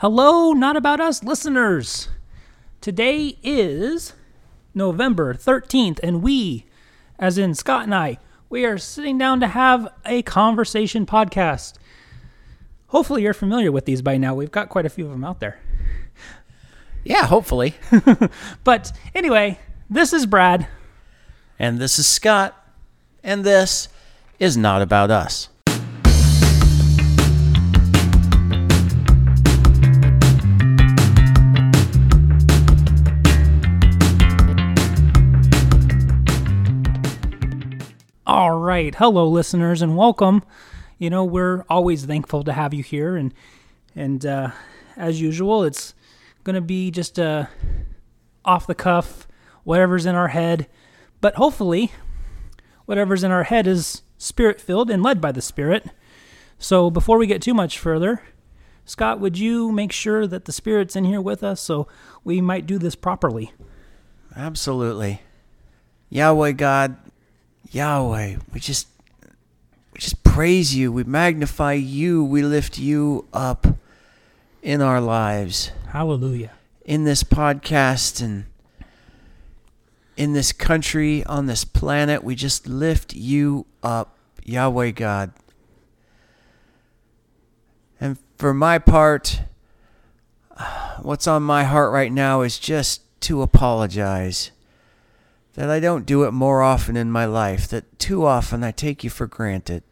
Hello, not about us listeners. Today is November 13th, and we, as in Scott and I, we are sitting down to have a conversation podcast. Hopefully, you're familiar with these by now. We've got quite a few of them out there. Yeah, hopefully. But anyway, this is Brad. and this is Scott, and this is not about us. All right. Hello, listeners, and welcome. You know, we're always thankful to have you here, and and uh, as usual, it's gonna be just a off the cuff, whatever's in our head, but hopefully, whatever's in our head is spirit filled and led by the Spirit. So before we get too much further, Scott, would you make sure that the Spirit's in here with us so we might do this properly? Absolutely. Yahweh God, Yahweh, we just we just praise you, we magnify you, we lift you up in our lives, Hallelujah. in this podcast and in this country, on this planet, we just lift you up, Yahweh God. And for my part, what's on my heart right now is just to apologize that I don't do it more often in my life, that too often I take you for granted.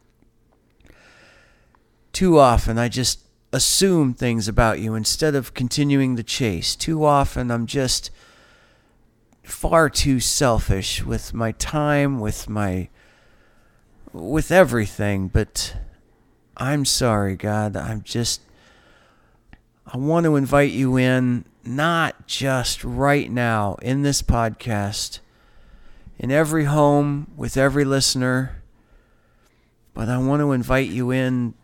Too often I just assume things about you instead of continuing the chase. Too often I'm just far too selfish with my time, with my with everything, but I'm sorry, God. I'm just I want to invite you in not just right now in this podcast, in every home with every listener, but I want to invite you in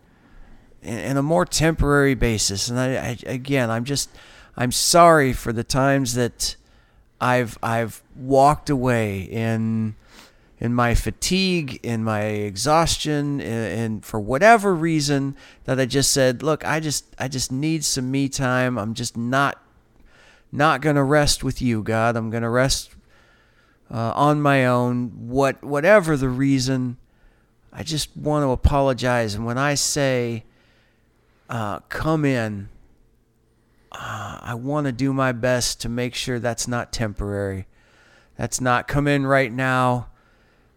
in, a more temporary basis. And I, I again, I'm just I'm sorry for the times that I've I've walked away in in my fatigue, in my exhaustion, and for whatever reason that I just said, look, I just I just need some me time. I'm just not not gonna rest with you, God. I'm gonna rest uh, on my own. What whatever the reason, I just want to apologize. And when I say uh, come in, uh, I want to do my best to make sure that's not temporary. That's not come in right now,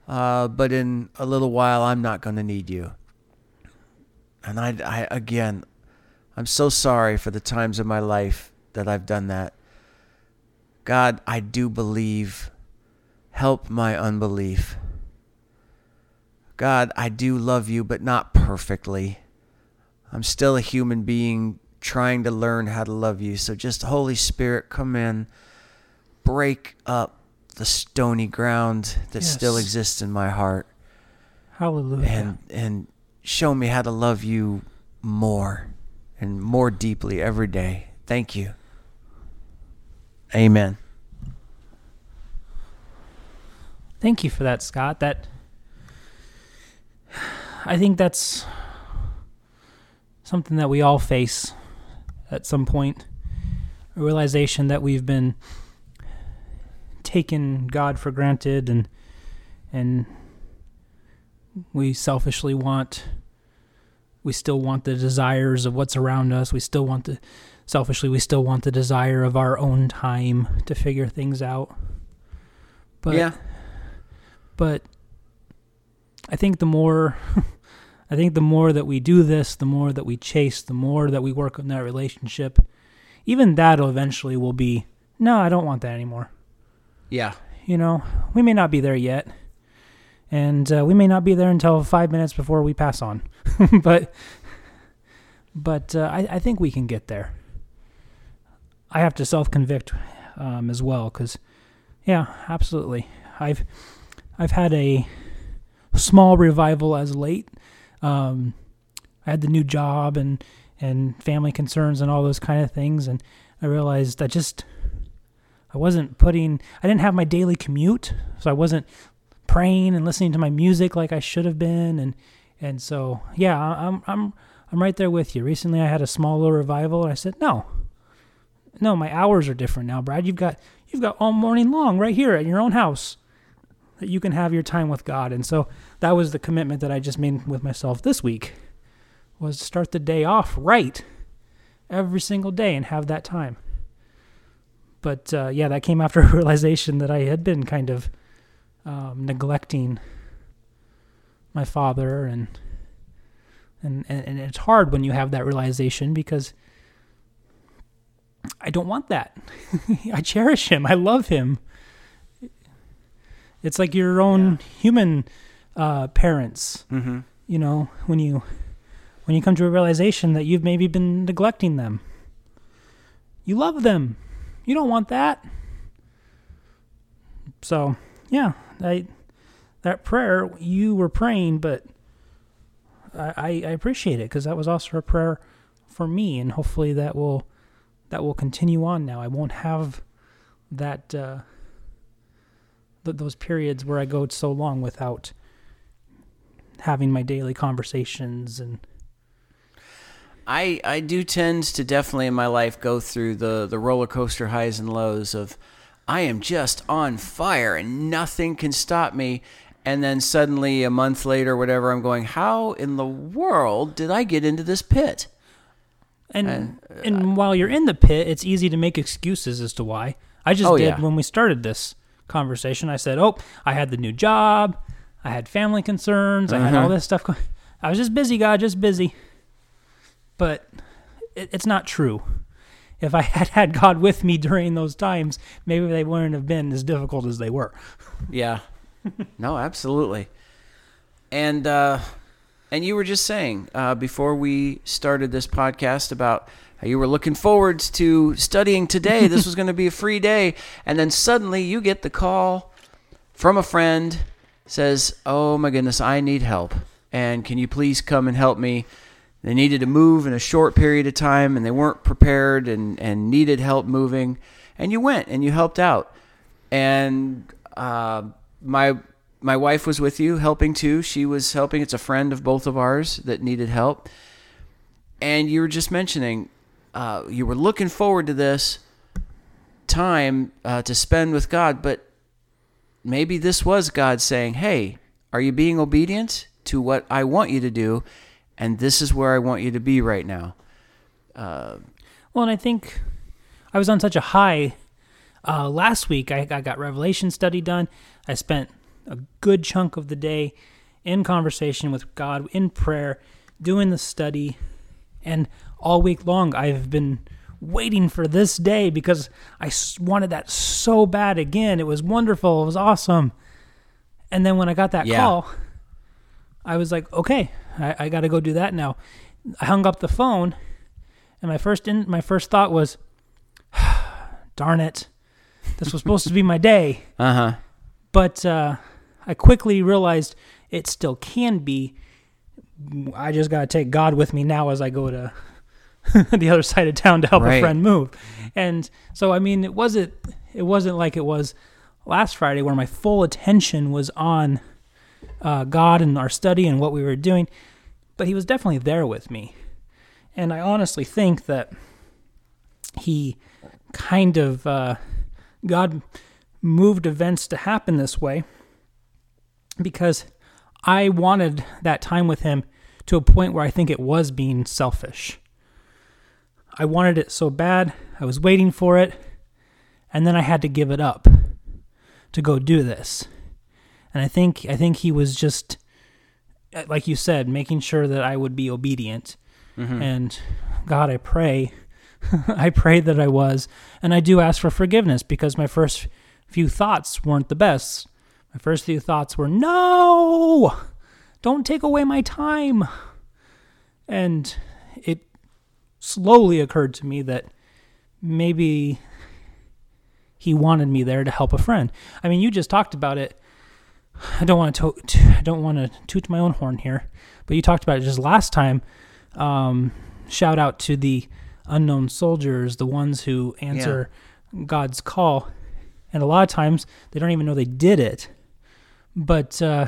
uh, but in a little while I'm not going to need you. And I, I, again, I'm so sorry for the times in my life that I've done that. God, I do believe. Help my unbelief. God, I do love you, but not perfectly. I'm still a human being trying to learn how to love you. So just Holy Spirit, come in, break up the stony ground that still exists in my heart, Hallelujah. and and show me how to love you more and more deeply every day. Thank you. Amen. Thank you for that, Scott. That I think that's something that we all face at some point. A realization that we've been taking God for granted and and we selfishly want we still want the desires of what's around us. We still want the selfishly we still want the desire of our own time to figure things out. But yeah. But I think the more I think the more that we do this, the more that we chase, the more that we work on that relationship, even that'll eventually will be no, I don't want that anymore. Yeah. You know, we may not be there yet, and uh, we may not be there until five minutes before we pass on, but but uh, I, I think we can get there. I have to self convict um, as well, because yeah, absolutely. I've I've had a small revival as late. Um, I had the new job and and family concerns and all those kind of things, and I realized I just I wasn't putting I didn't have my daily commute, so I wasn't praying and listening to my music like I should have been, and and so yeah, I'm I'm I'm right there with you. Recently, I had a small little revival, and I said, no, no, my hours are different now, Brad. You've got you've got all morning long right here at your own house that you can have your time with God. And so that was the commitment that I just made with myself this week was to start the day off right every single day and have that time. But uh, yeah, that came after a realization that I had been kind of um, neglecting my father and, and and and it's hard when you have that realization because I don't want that. I cherish him. I love him. It's like your own yeah. human uh, parents. Mm-hmm. You know, when you when you come to a realization that you've maybe been neglecting them. You love them. You don't want that. So, yeah, I, that prayer you were praying, but I, I appreciate it because that was also a prayer for me, and hopefully that will that will continue on. Now I won't have that uh, th- those periods where I go so long without having my daily conversations and I I do tend to definitely in my life go through the the roller coaster highs and lows of I am just on fire and nothing can stop me and then suddenly a month later whatever I'm going how in the world did I get into this pit? And and, uh, and while you're in the pit, it's easy to make excuses as to why. I just oh, did yeah. when we started this conversation. I said, "Oh, I had the new job, I had family concerns, I uh-huh. had all this stuff. Going. I was just busy, God, just busy." But it, it's not true. If I had had God with me during those times, maybe they wouldn't have been as difficult as they were. Yeah. no, absolutely. And uh, and you were just saying uh, before we started this podcast about how you were looking forward to studying today. this was going to be a free day, and then suddenly you get the call from a friend says, "Oh my goodness, I need help, and can you please come and help me?" They needed to move in a short period of time, and they weren't prepared and and needed help moving, and you went and you helped out, and uh, my my wife was with you helping too. She was helping. It's a friend of both of ours that needed help. And you were just mentioning uh, you were looking forward to this time uh, to spend with God, but maybe this was God saying, Hey, are you being obedient to what I want you to do? And this is where I want you to be right now. Uh, well, and I think I was on such a high uh, last week. I, I got Revelation study done. I spent a good chunk of the day in conversation with God, in prayer, doing the study. And all week long, I've been waiting for this day because I wanted that so bad again. It was wonderful. It was awesome. And then when I got that yeah. call, I was like, okay, I, I got to go do that now. I hung up the phone, and my first in, my first thought was, darn it, this was supposed to be my day. Uh huh. But uh, I quickly realized it still can be. I just got to take God with me now as I go to the other side of town to help right. a friend move. And so I mean it wasn't it wasn't like it was last Friday where my full attention was on uh, God and our study and what we were doing, but he was definitely there with me. And I honestly think that he kind of uh, God moved events to happen this way because I wanted that time with him to a point where I think it was being selfish. I wanted it so bad, I was waiting for it, and then I had to give it up to go do this. And I think I think he was just like you said, making sure that I would be obedient. Mm-hmm. And God, I pray I pray that I was, and I do ask for forgiveness because my first few thoughts weren't the best. My first few thoughts were, no, don't take away my time. And it slowly occurred to me that maybe he wanted me there to help a friend. I mean, you just talked about it. I don't want to, to I don't want to toot my own horn here, but you talked about it just last time. Um, shout out to the unknown soldiers, the ones who answer yeah. God's call, and a lot of times they don't even know they did it. But uh,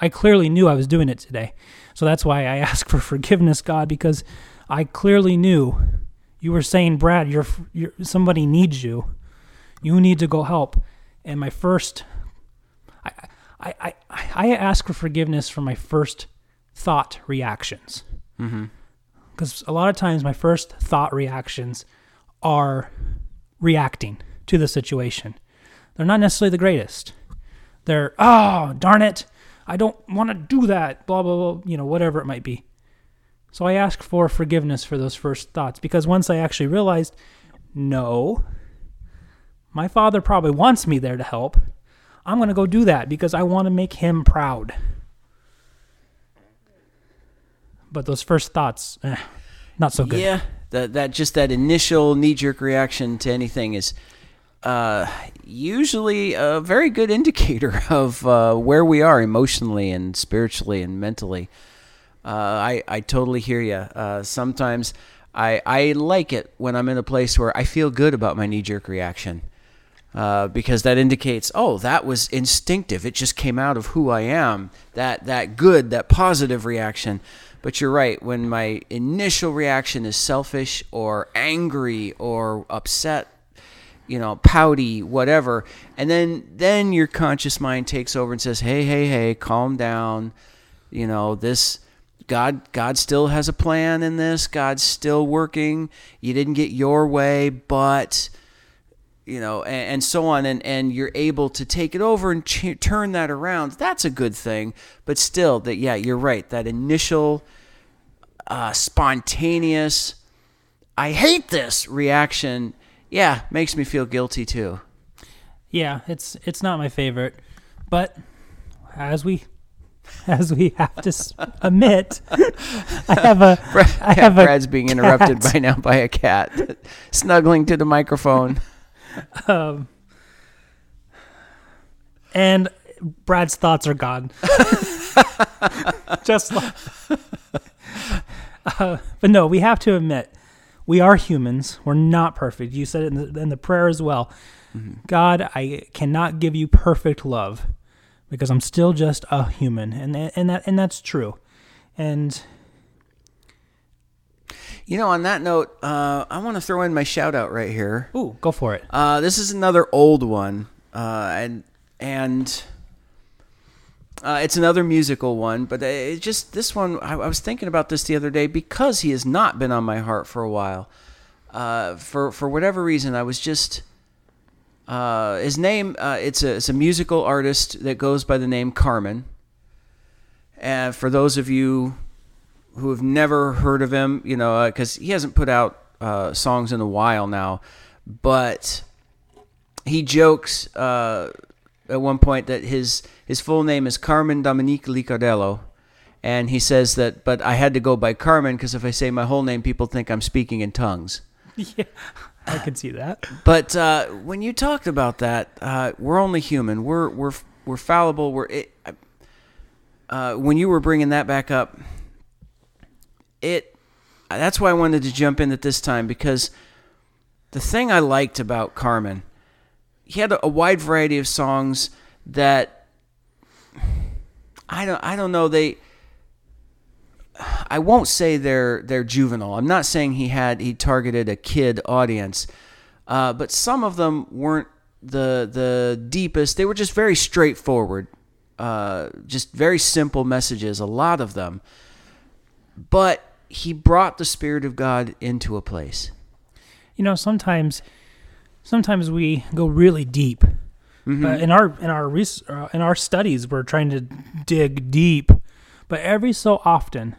I clearly knew I was doing it today. So that's why I ask for forgiveness, God, because I clearly knew you were saying, Brad, you're, you're somebody needs you. You need to go help. And my first, I, I, I, I ask for forgiveness for my first thought reactions. Because a lot of times my first thought reactions are reacting to the situation. They're not necessarily the greatest. They're, oh, darn it, I don't want to do that, blah, blah, blah, you know, whatever it might be. So I ask for forgiveness for those first thoughts because once I actually realized, no, my father probably wants me there to help. I'm going to go do that because I want to make him proud. But those first thoughts, eh, not so good. Yeah, that that just that initial knee jerk reaction to anything is uh, usually a very good indicator of uh, where we are emotionally and spiritually and mentally. Uh, I I totally hear you. Uh, sometimes I I like it when I'm in a place where I feel good about my knee jerk reaction. Uh, because that indicates, oh, that was instinctive. It just came out of who I am. That that good, that positive reaction. But you're right. When my initial reaction is selfish or angry or upset, you know, pouty, whatever, and then then your conscious mind takes over and says, "Hey, hey, hey, calm down." You know, this God God still has a plan in this. God's still working. You didn't get your way, but you know, and, and, so on, and, and you're able to take it over and ch- turn that around. That's a good thing, but still, that yeah, you're right. That initial, uh, spontaneous, I hate this reaction, yeah, makes me feel guilty too. Yeah, it's it's not my favorite, but as we as we have to admit, I have a I have Brad's being interrupted cat. by now by a cat snuggling to the microphone. Um, and Brad's thoughts are gone. Just like, uh, but no, we have to admit we are humans. We're not perfect. You said it in the, in the prayer as well. God, I cannot give you perfect love because I'm still just a human, and and that and that's true. And You know, on that note, uh, I want to throw in my shout out right here. ooh, go for it. Uh, this is another old one, uh, and and uh, it's another musical one. But it just this one, I, I was thinking about this the other day because he has not been on my heart for a while. Uh, for for whatever reason, I was just uh, his name. Uh, it's a it's a musical artist that goes by the name Carmen. And for those of you who have never heard of him, you know, because he hasn't put out uh, songs in a while now, but he jokes uh, at one point that his his full name is Carmen Dominique Licciardello, and he says that, but I had to go by Carmen because if I say my whole name, people think I'm speaking in tongues. yeah, I can see that. But uh, when you talked about that, uh, we're only human. We're we're we're fallible. We're it, uh, when you were bringing that back up, it that's why I wanted to jump in at this time because the thing I liked about Carmen, he had a, a wide variety of songs that I don't I don't know they. I won't say they're they're juvenile. I'm not saying he had he targeted a kid audience, uh, but some of them weren't the the deepest. They were just very straightforward, uh, just very simple messages. A lot of them, but he brought the spirit of God into a place. you know sometimes sometimes we go really deep. Mm-hmm. uh, in our in our res- uh, in our studies we're trying to dig deep. But every so often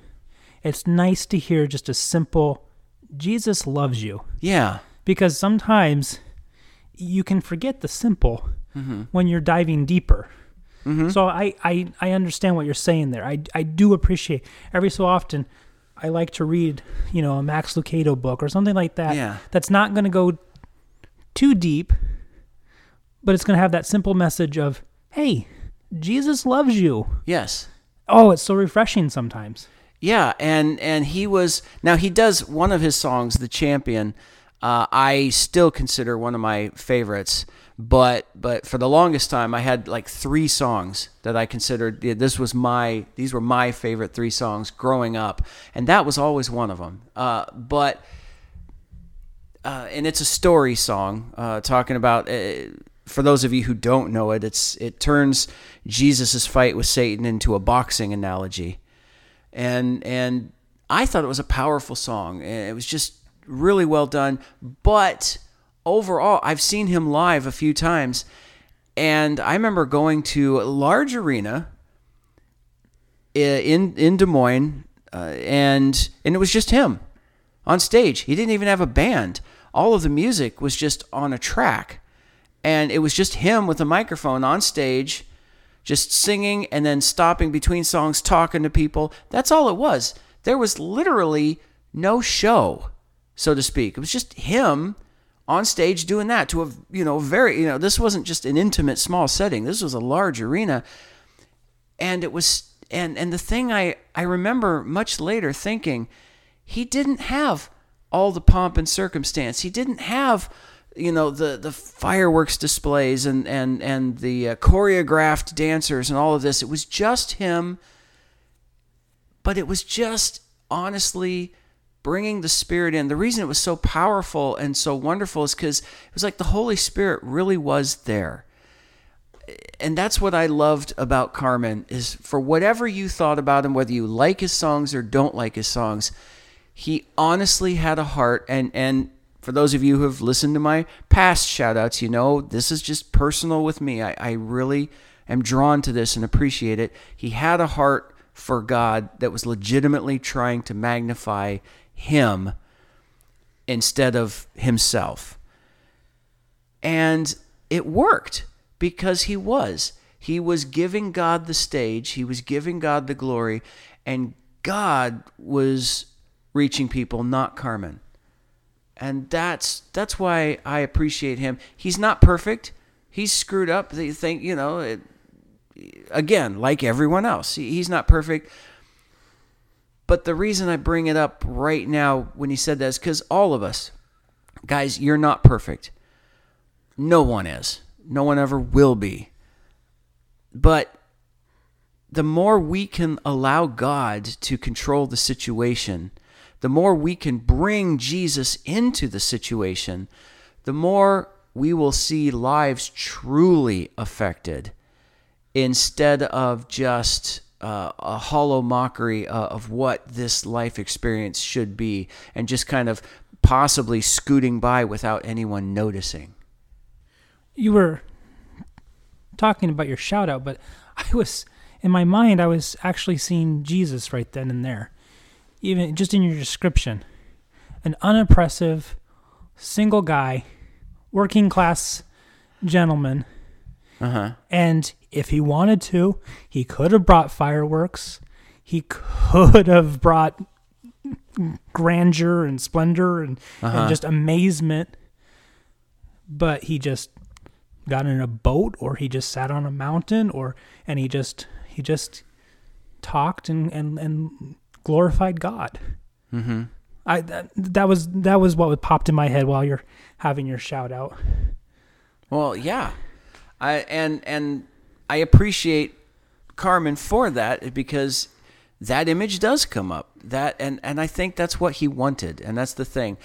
it's nice to hear just a simple jesus loves you. Yeah, because sometimes you can forget the simple Mm-hmm. when you're diving deeper. So I, I i understand what you're saying there. I i do appreciate every so often i like to read you know a max lucado book or something like that Yeah. that's not going to go too deep but it's going to have that simple message of hey jesus loves you yes. oh it's so refreshing sometimes Yeah, and and he was now he does one of his songs, "The Champion." uh, I still consider one of my favorites. But but for the longest time, I had like three songs that I considered yeah, this was my these were my favorite three songs growing up, and that was always one of them. Uh, but uh, and it's a story song uh, talking about. Uh, for those of you who don't know it, it's it turns Jesus' fight with Satan into a boxing analogy, and and I thought it was a powerful song. It was just really well done. But overall, I've seen him live a few times, and I remember going to a large arena in in Des Moines, uh, and and it was just him on stage. He didn't even have a band. All of the music was just on a track, and it was just him with a microphone on stage, just singing and then stopping between songs, talking to people. That's all it was. There was literally no show, so to speak. It was just him on stage doing that to a you know very you know this wasn't just an intimate small setting this was a large arena and it was and and the thing i i remember much later thinking he didn't have all the pomp and circumstance he didn't have you know the the fireworks displays and and and the uh, choreographed dancers and all of this it was just him but it was just honestly bringing the Spirit in. The reason it was so powerful and so wonderful is because it was like the Holy Spirit really was there. And that's what I loved about Carmen is for whatever you thought about him, whether you like his songs or don't like his songs, he honestly had a heart. And and for those of you who have listened to my past shout outs, you know this is just personal with me. I, I really am drawn to this and appreciate it. He had a heart for God that was legitimately trying to magnify him instead of himself. And it worked because he was. He was giving God the stage, he was giving God the glory, and God was reaching people, not Carmen. And that's that's why I appreciate him. He's not perfect. He's screwed up. They think, you know, it, again, like everyone else. He's not perfect, but the reason I bring it up right now when he said that is because all of us, guys, you're not perfect. No one is. No one ever will be. But the more we can allow God to control the situation, the more we can bring Jesus into the situation, the more we will see lives truly affected instead of just uh, a hollow mockery uh, of what this life experience should be and just kind of possibly scooting by without anyone noticing. You were talking about your shout out, but I was, in my mind, I was actually seeing Jesus right then and there. Even just in your description, an unimpressive single guy, working class gentleman. Uh-huh. And if he wanted to, he could have brought fireworks. He could have brought grandeur and splendor and, uh-huh. and just amazement. But he just got in a boat or he just sat on a mountain or and he just he just talked and and, and glorified God. Mm-hmm. I that, that was that was what popped in my head while you're having your shout out. Well, yeah. I and and I appreciate Carmen for that because that image does come up. That and and I think that's what he wanted, and that's the thing.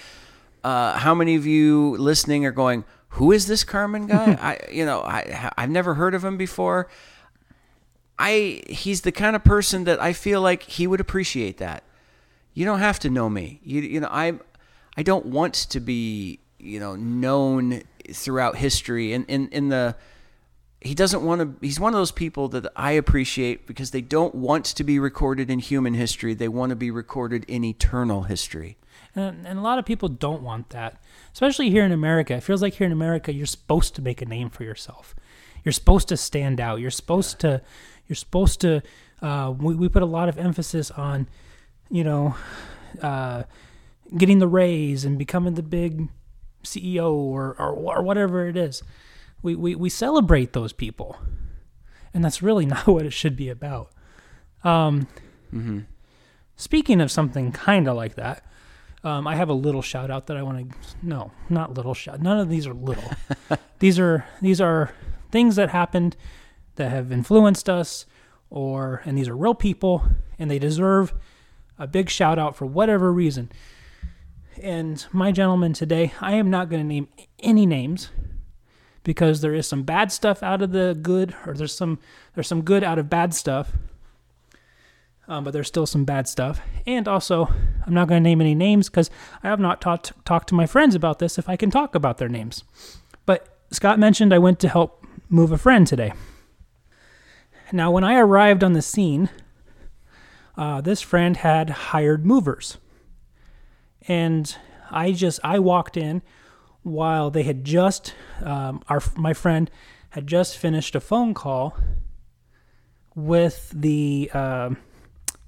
Uh, how many of you listening are going, "Who is this Carmen guy?" I you know I I've never heard of him before. I he's the kind of person that I feel like he would appreciate that. You don't have to know me. You you know I I don't want to be you know known throughout history. In in in the he doesn't want to he's one of those people that I appreciate because they don't want to be recorded in human history. They want to be recorded in eternal history. And, and, a lot of people don't want that. Especially here in America. It feels like here in America you're supposed to make a name for yourself. You're supposed to stand out. You're supposed to you're supposed to uh, we, we put a lot of emphasis on you know uh, getting the raise and becoming the big CEO or, or, or whatever it is we, we, we celebrate those people. And that's really not what it should be about. Um, mm-hmm. Speaking of something kind of like that, Um, I have a little shout out that I want to. No, not little shout. None of these are little. these are these are things that happened that have influenced us, or and these are real people, and they deserve a big shout out for whatever reason. And my gentleman today, I am not going to name any names because there is some bad stuff out of the good, or there's some there's some good out of bad stuff. Um, but there's still some bad stuff. And also, I'm not going to name any names because I have not talked talked to my friends about this. If I can talk about their names, but Scott mentioned I went to help move a friend today. Now, when I arrived on the scene, uh, this friend had hired movers, and I just I walked in while they had just um, our my friend had just finished a phone call with the uh,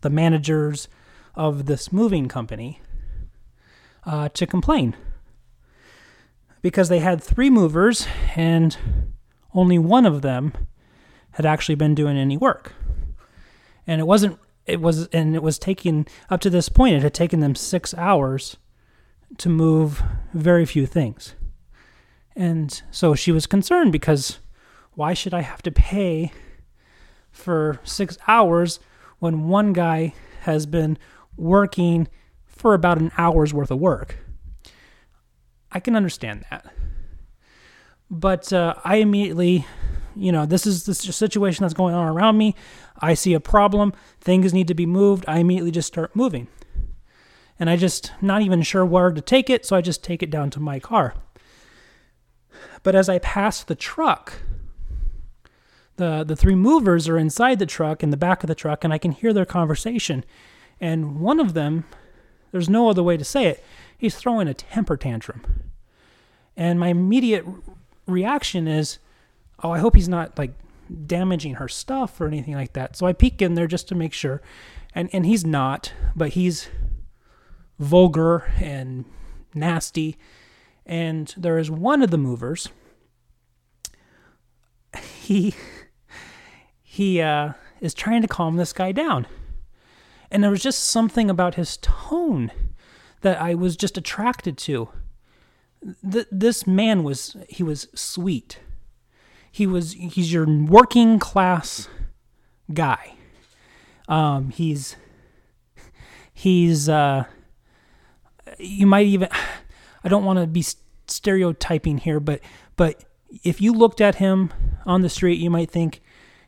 the managers of this moving company uh, to complain. Because they had three movers and only one of them had actually been doing any work. And it wasn't it was and it was taking up to this point it had taken them six hours to move very few things. And so she was concerned because why should i have to pay for six hours when one guy has been working for about an hour's worth of work? I can understand that. But uh, i immediately you know this is the situation that's going on around me. I see a problem. Things need to be moved. I immediately just start moving. And i just not even sure where to take it so i just take it down to my car. But as i pass the truck the the three movers are inside the truck in the back of the truck and i can hear their conversation. And one of them there's no other way to say it he's throwing a temper tantrum. And my immediate reaction is oh, I hope he's not like damaging her stuff or anything like that. So I peek in there just to make sure. And and he's not, but he's vulgar and nasty. And there is one of the movers. He he uh, is trying to calm this guy down. And there was just something about his tone that I was just attracted to. Th- this man was he was sweet he was he's your working class guy. Um, he's he's uh, you might even I don't want to be stereotyping here, but but if you looked at him on the street, you might think,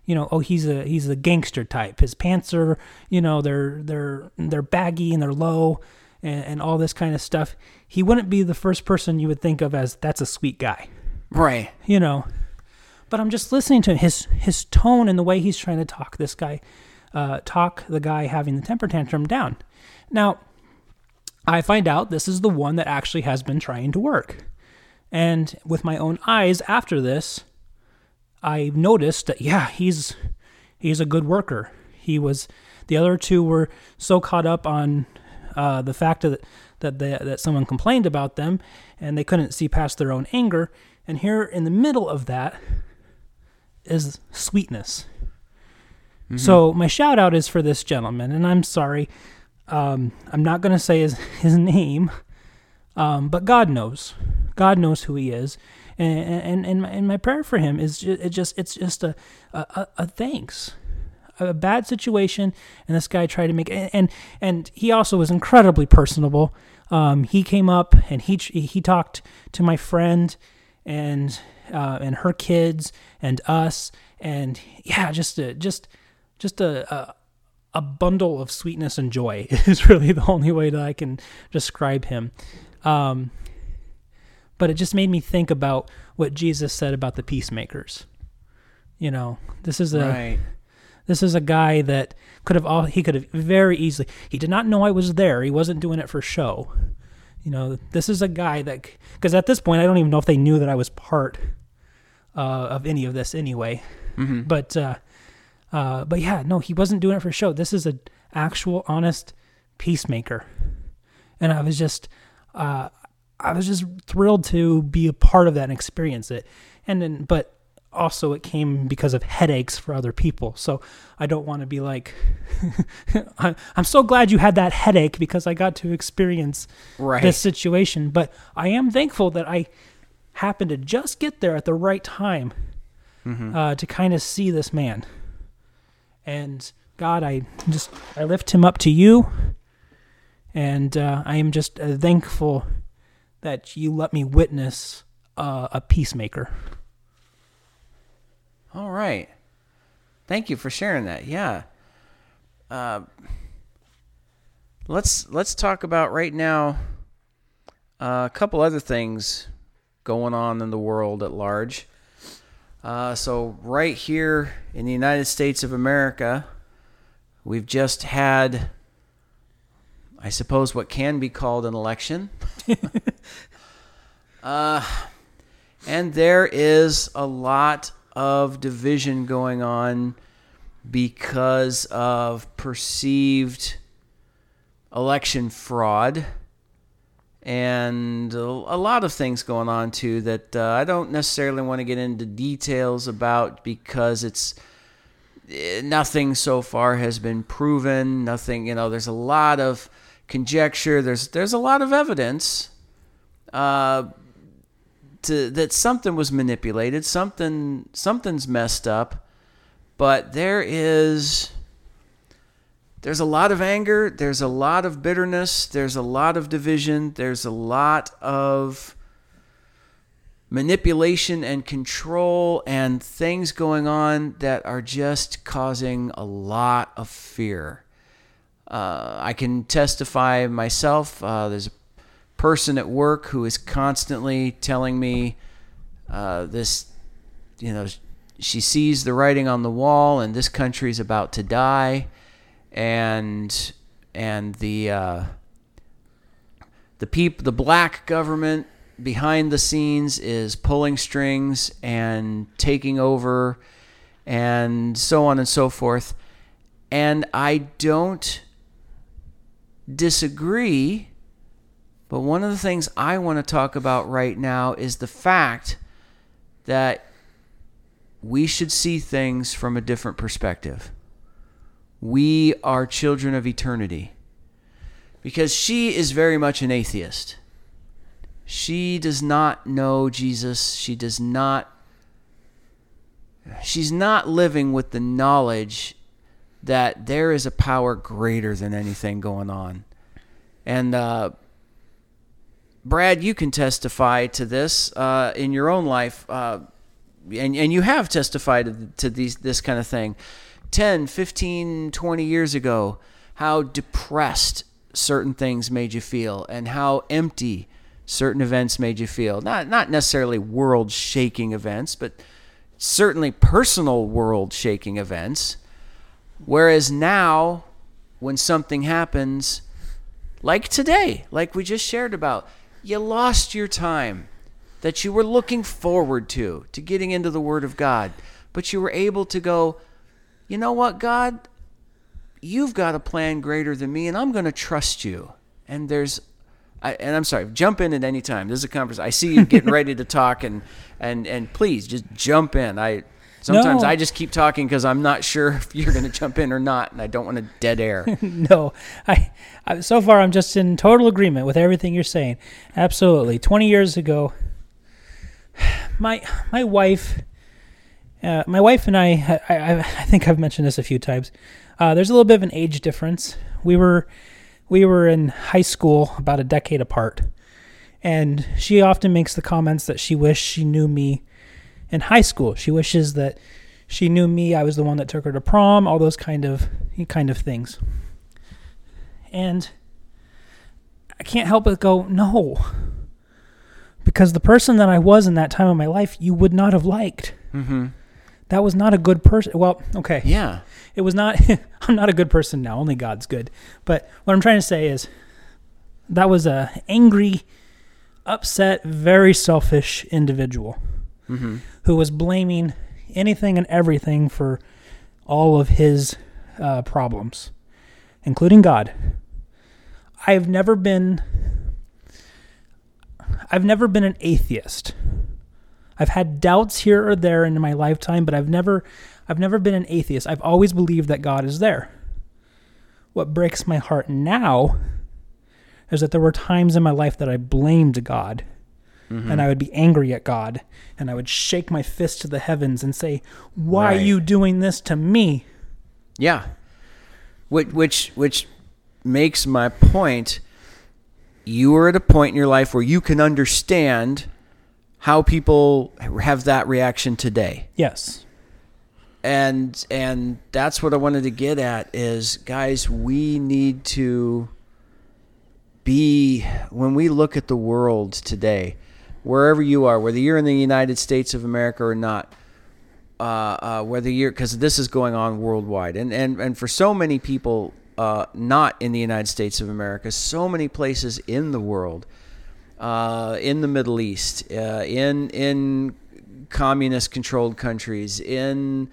you know, oh, he's a he's a gangster type. His pants are, you know, they're they're they're baggy and they're low and, and all this kind of stuff. He wouldn't be the first person you would think of as that's a sweet guy. Right. You know, but I'm just listening to his his tone and the way he's trying to talk this guy, uh, talk the guy having the temper tantrum down. Now, I find out this is the one that actually has been trying to work, and with my own eyes after this, I noticed that yeah, he's he's a good worker. He was the other two were so caught up on uh, the fact that that they, that someone complained about them, and they couldn't see past their own anger. And here in the middle of that, is sweetness. Mm-hmm. So my shout out is for this gentleman, and I'm sorry, um, I'm not going to say his his name, um, but God knows, God knows who he is, and and and my, and my prayer for him is just, it just it's just a, a a thanks. A bad situation, and this guy tried to make and and, and he also was incredibly personable. Um, he came up and he he talked to my friend, and uh, and her kids and us and yeah just a, just just a, a, a bundle of sweetness and joy is really the only way that I can describe him. Um, but it just made me think about what Jesus said about the peacemakers. You know, this is a right. this is a guy that could have all he could have very easily. He did not know I was there. He wasn't doing it for show. You know, this is a guy that because at this point I don't even know if they knew that I was part uh, of any of this anyway. Mm-hmm. But uh, uh, but yeah, no, he wasn't doing it for show. This is an actual, honest peacemaker, and I was just uh, I was just thrilled to be a part of that and experience it. And then, but also it came because of headaches for other people. So I don't want to be like, I'm so glad you had that headache because I got to experience Right. this situation. But I am thankful that I happened to just get there at the right time Mm-hmm. uh, to kind of see this man. And God, I just I lift him up to you, and uh, I am just uh, thankful that you let me witness uh, a peacemaker. All right. Thank you for sharing that. Yeah. Uh, let's let's talk about right now uh, a couple other things going on in the world at large. Uh, so right here in the United States of America, we've just had, I suppose, what can be called an election. uh, and there is a lot of division going on because of perceived election fraud and a lot of things going on too that uh, I don't necessarily want to get into details about because it's eh, nothing so far has been proven nothing you know there's a lot of conjecture there's there's a lot of evidence uh, to that something was manipulated, something something's messed up, but there is there's a lot of anger, there's a lot of bitterness, there's a lot of division, there's a lot of manipulation and control and things going on that are just causing a lot of fear. Uh, I can testify myself. Uh, there's a person at work who is constantly telling me uh, this, you know, she sees the writing on the wall, and this country's about to die, and and the uh, the peop the black government behind the scenes is pulling strings and taking over, and so on and so forth, and I don't disagree but one of the things I want to talk about right now is the fact that we should see things from a different perspective. We are children of eternity. Because she is very much an atheist. She does not know Jesus. She does not. She's not living with the knowledge that there is a power greater than anything going on. And, uh, Brad, you can testify to this uh, in your own life, uh, and, and you have testified to, these, this kind of thing. 10, 15, 20 years ago, how depressed certain things made you feel and how empty certain events made you feel. Not, not necessarily world shaking events, but certainly personal world shaking events. Whereas now, when something happens, like today, like we just shared about, you lost your time that you were looking forward to, to getting into the Word of God. But you were able to go, you know what, God? You've got a plan greater than me, and I'm going to trust you. And there's, I, and I'm sorry, jump in at any time. This is a conversation. I see you getting ready to talk, and and and please just jump in. I sometimes No. I just keep talking because I'm not sure if you're going to jump in or not, and I don't want to dead air. no, I, I so far I'm just in total agreement with everything you're saying. Absolutely. 20 years ago, my my wife, uh, my wife and I, I, I, think I've mentioned this a few times. Uh, there's a little bit of an age difference. We were we were in high school about a decade apart, and she often makes the comments that she wished she knew me in high school. She wishes that she knew me. I was the one that took her to prom. All those kind of kind of things. And I can't help but go, no. Because the person that I was in that time of my life, you would not have liked. mm-hmm. That was not a good person. Well, okay. Yeah. It was not, I'm not a good person now. Only God's good. But what I'm trying to say is that was a angry, upset, very selfish individual Mm-hmm. who was blaming anything and everything for all of his uh, problems, including God. I've never been. I've never been an atheist. I've had doubts here or there in my lifetime, but I've never I've never been an atheist. I've always believed that God is there. What breaks my heart now is that there were times in my life that I blamed God. Mm-hmm. And I would be angry at God, and I would shake my fist to the heavens and say, "Why Right. are you doing this to me?" Yeah. Which which which makes my point. You are at a point in your life where you can understand how people have that reaction today. Yes. And and that's what I wanted to get at is guys, we need to be when we look at the world today, wherever you are, whether you're in the United States of America or not, uh, uh, whether you're because this is going on worldwide, and and and for so many people uh, not in the United States of America, so many places in the world, uh, in the Middle East, uh, in in communist-controlled countries, in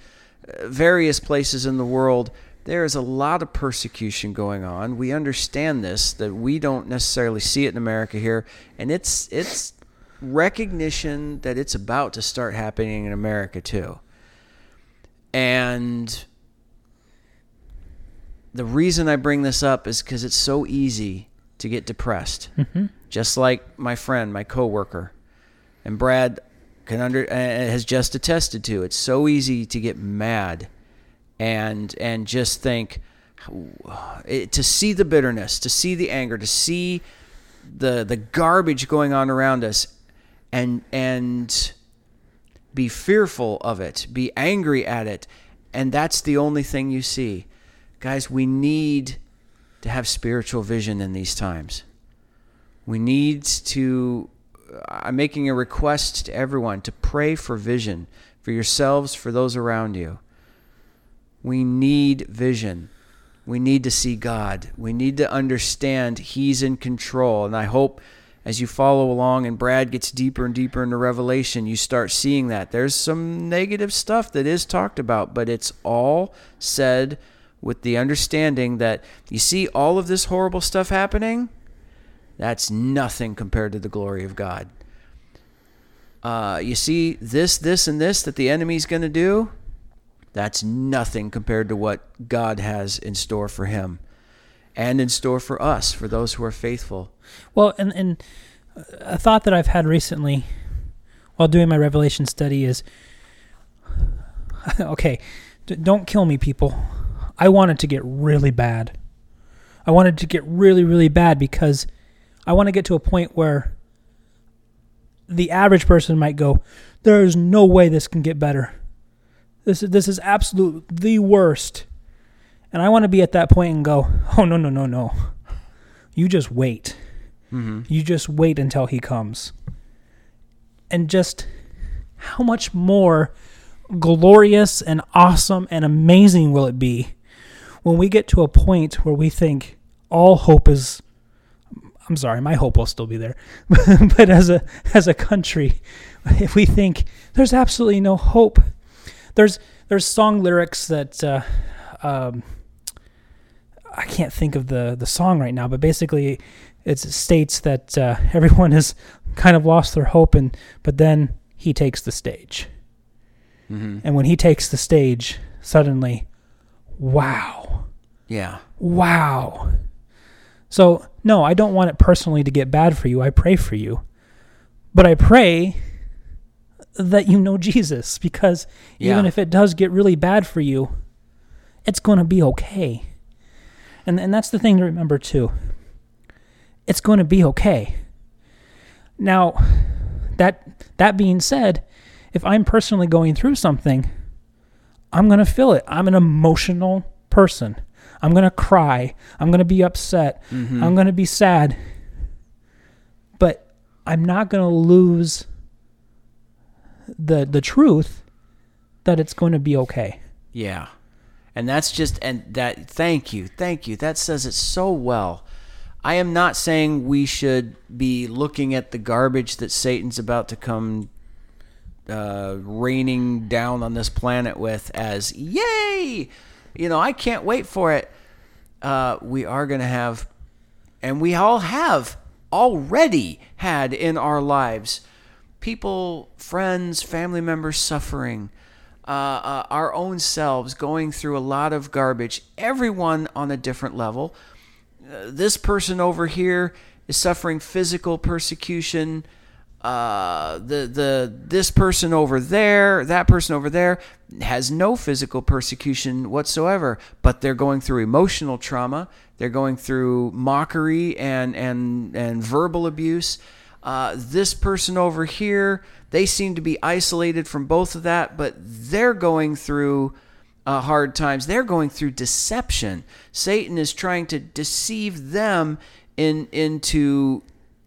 uh, various places in the world. There is a lot of persecution going on. We understand this that we don't necessarily see it in America here, and it's it's recognition that it's about to start happening in America too. And the reason I bring this up is because it's so easy to get depressed. Mm-hmm. Just like my friend, my coworker, and Brad can under uh, has just attested to. It's so easy to get mad, and and just think it, to see the bitterness, to see the anger, to see the the garbage going on around us, and and be fearful of it, be angry at it, and that's the only thing you see. Guys, we need to have spiritual vision in these times. We need to uh, I'm making a request to everyone to pray for vision for yourselves, for those around you. We need vision. We need to see God. We need to understand He's in control. And I hope as you follow along and Brad gets deeper and deeper into Revelation, you start seeing that. There's some negative stuff that is talked about, but it's all said with the understanding that you see all of this horrible stuff happening. That's nothing compared to the glory of God. Uh, you see this, this, and this that the enemy's going to do. That's nothing compared to what God has in store for him and in store for us, for those who are faithful. Well, and and a thought that I've had recently while doing my Revelation study is, okay, d- don't kill me, people. I wanted to get really bad. I wanted to get really, really bad because I want to get to a point where the average person might go, "There is no way this can get better. This is this is absolute the worst." And I want to be at that point and go, "Oh no, no, no, no. You just wait." Mm-hmm. You just wait until he comes. And just how much more glorious and awesome and amazing will it be when we get to a point where we think all hope is I'm sorry, my hope will still be there. but as a as a country, if we think there's absolutely no hope, there's there's song lyrics that uh, um, I can't think of the the song right now, but basically it states that uh, everyone has kind of lost their hope, and but then he takes the stage, Mm-hmm. and when he takes the stage, suddenly, wow, Yeah. wow. So no, I don't want it personally to get bad for you. I pray for you, but I pray that you know Jesus because even if it does get really bad for you, it's going to be okay. And and that's the thing to remember too. It's going to be okay. Now, that that being said, if I'm personally going through something, I'm going to feel it. I'm an emotional person. I'm going to cry. I'm going to be upset. Mm-hmm. I'm going to be sad. But I'm not going to lose the the truth that it's going to be okay. Yeah. And that's just and that thank you. Thank you. That says it so well. I am not saying we should be looking at the garbage that Satan's about to come uh, raining down on this planet with as yay. You know, I can't wait for it. Uh, we are going to have and we all have already had in our lives people, friends, family members suffering, uh, uh, our own selves going through a lot of garbage, everyone on a different level. Uh, this person over here is suffering physical persecution. Uh, the the this person over there, that person over there has no physical persecution whatsoever, but they're going through emotional trauma. They're going through mockery and and and verbal abuse. Uh, this person over here, they seem to be isolated from both of that, but they're going through uh, hard times. They're going through deception. Satan is trying to deceive them in into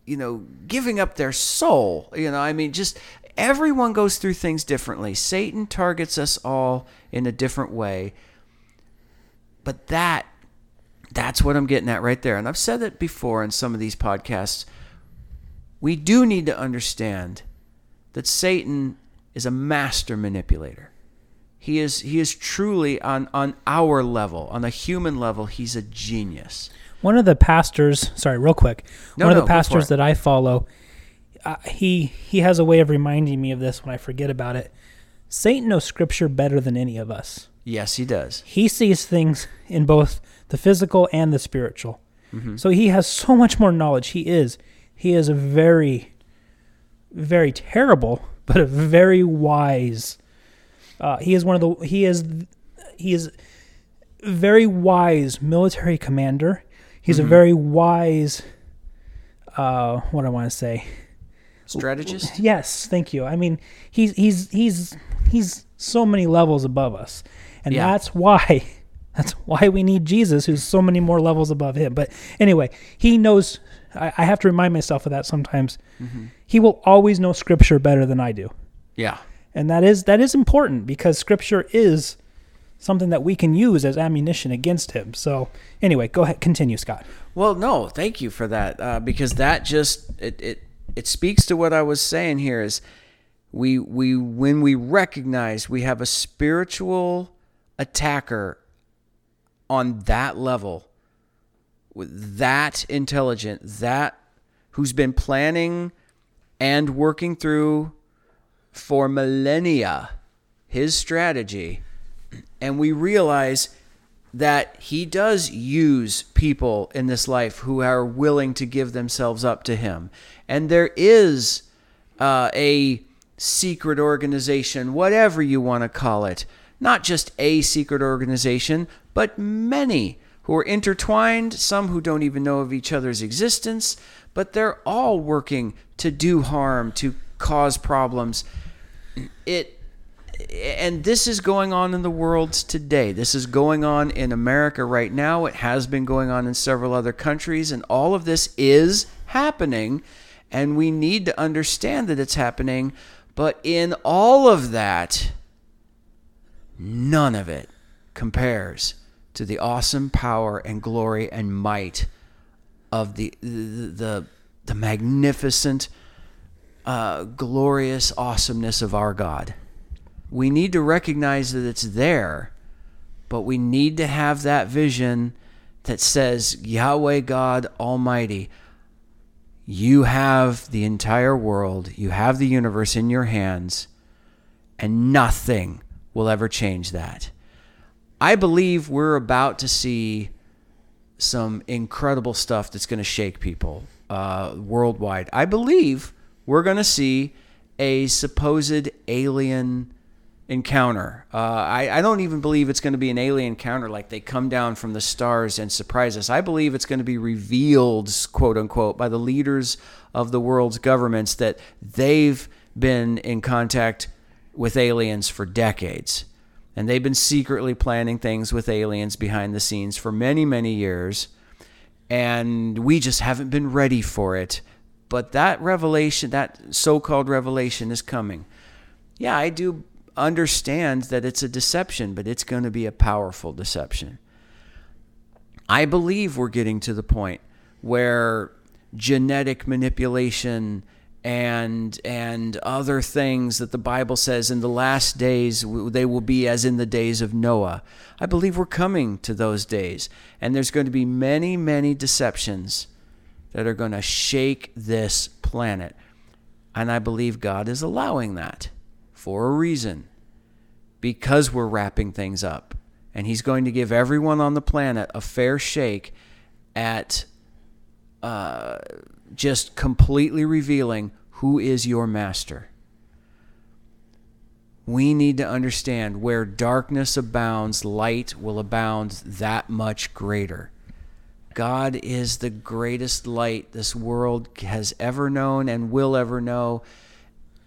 you know giving up their soul. You know, I mean, just everyone goes through things differently. Satan targets us all in a different way. But that that's what I'm getting at right there. And I've said it before in some of these podcasts we do need to understand that Satan is a master manipulator. He is he is truly on on our level, on a human level, he's a genius. One of the pastors, sorry, real quick. No, one no, of the pastors that I follow, uh, he he has a way of reminding me of this when I forget about it. Satan knows scripture better than any of us. Yes, he does. He sees things in both the physical and the spiritual. Mm-hmm. So he has so much more knowledge. He is he is a very very terrible, but a very wise. Uh, he is one of the he is he is very wise military commander. He's a very wise. Uh, what do I want to say? Strategist? Yes, thank you. I mean, he's he's he's he's so many levels above us, and Yeah. that's why that's why we need Jesus, who's so many more levels above him. But anyway, he knows. I, I have to remind myself of that sometimes. He will always know Scripture better than I do, Yeah. and that is that is important because Scripture is something that we can use as ammunition against him. So anyway, go ahead, continue, Scott. Well, no, thank you for that uh, because that just it, it it speaks to what I was saying here is we we when we recognize we have a spiritual attacker on that level with that intelligent that who's been planning and working through for millennia his strategy and we realize that he does use people in this life who are willing to give themselves up to him. And there is uh, a secret organization, whatever you want to call it, not just a secret organization, but many who are intertwined, some who don't even know of each other's existence, but they're all working to do harm, to cause problems. It and this is going on in the world today. This is going on in America right now. It has been going on in several other countries, and all of this is happening. And we need to understand that it's happening. But in all of that, none of it compares to the awesome power and glory and might of the the the, the magnificent, uh, glorious awesomeness of our God we need to recognize that it's there, but we need to have that vision that says, Yahweh God Almighty, you have the entire world, you have the universe in your hands, and nothing will ever change that. I believe we're about to see some incredible stuff that's going to shake people uh, worldwide. I believe we're going to see a supposed alien encounter. Uh, I, I don't even believe it's going to be an alien encounter like they come down from the stars and surprise us. I believe it's going to be revealed, quote unquote, by the leaders of the world's governments that they've been in contact with aliens for decades. And they've been secretly planning things with aliens behind the scenes for many, many years. And we just haven't been ready for it. But that revelation, that so called revelation, is coming. Yeah, I do understand that it's a deception, but it's going to be a powerful deception. I believe we're getting to the point where genetic manipulation and and other things that the Bible says in the last days they will be as in the days of Noah. I believe we're coming to those days and there's going to be many many deceptions that are going to shake this planet. And I believe God is allowing that for a reason because we're wrapping things up. And He's going to give everyone on the planet a fair shake at uh, just completely revealing who is your master. We need to understand where darkness abounds, light will abound that much greater. God is the greatest light this world has ever known and will ever know,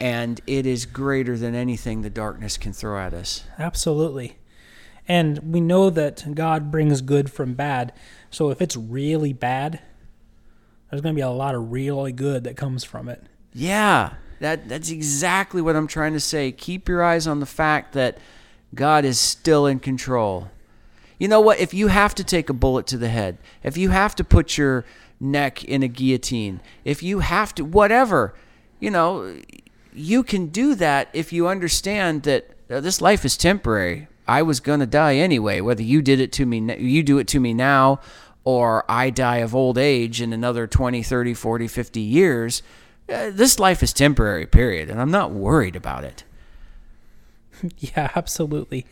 and it is greater than anything the darkness can throw at us. Absolutely. And we know that God brings good from bad. So if it's really bad, there's going to be a lot of really good that comes from it. Yeah, that that's exactly what I'm trying to say. Keep your eyes on the fact that God is still in control. You know what? If you have to take a bullet to the head, if you have to put your neck in a guillotine, if you have to whatever, you know, you can do that if you understand that uh, this life is temporary. I was going to die anyway, whether you did it to me you do it to me now or I die of old age in another 20, 30, 40, 50 years uh, this life is temporary, period, and I'm not worried about it. yeah, absolutely.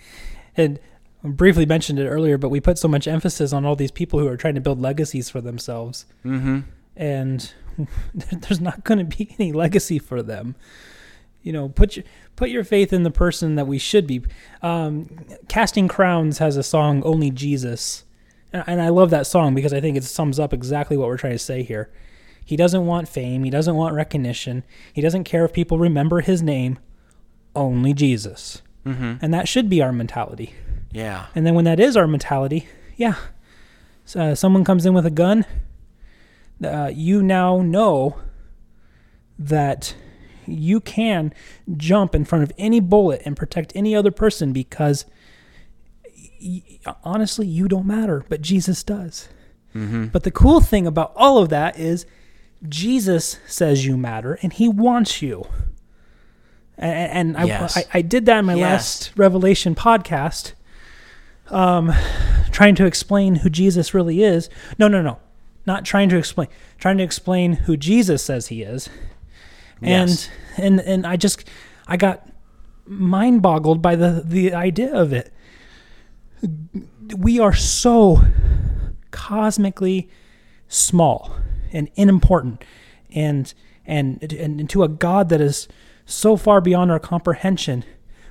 And I briefly mentioned it earlier, but we put so much emphasis on all these people who are trying to build legacies for themselves. Mm-hmm. And there's not going to be any legacy for them. You know, put your put your faith in the person that we should be. Um, Casting Crowns has a song, "Only Jesus," and, and I love that song because I think it sums up exactly what we're trying to say here. He doesn't want fame. He doesn't want recognition. He doesn't care if people remember his name. Only Jesus. Mm-hmm. And that should be our mentality. Yeah. And then when that is our mentality, yeah, uh, someone comes in with a gun, uh, you now know that you can jump in front of any bullet and protect any other person because y- honestly, you don't matter, but Jesus does. Mm-hmm. But the cool thing about all of that is Jesus says you matter and he wants you. And, and Yes. I, I, I did that in my Yes. last Revelation podcast, um, trying to explain who Jesus really is. No, no, no. Not trying to explain, trying to explain who Jesus says he is. And, and, and I just, I got mind boggled by the, the idea of it. We are so cosmically small and unimportant and and and to a god that is so far beyond our comprehension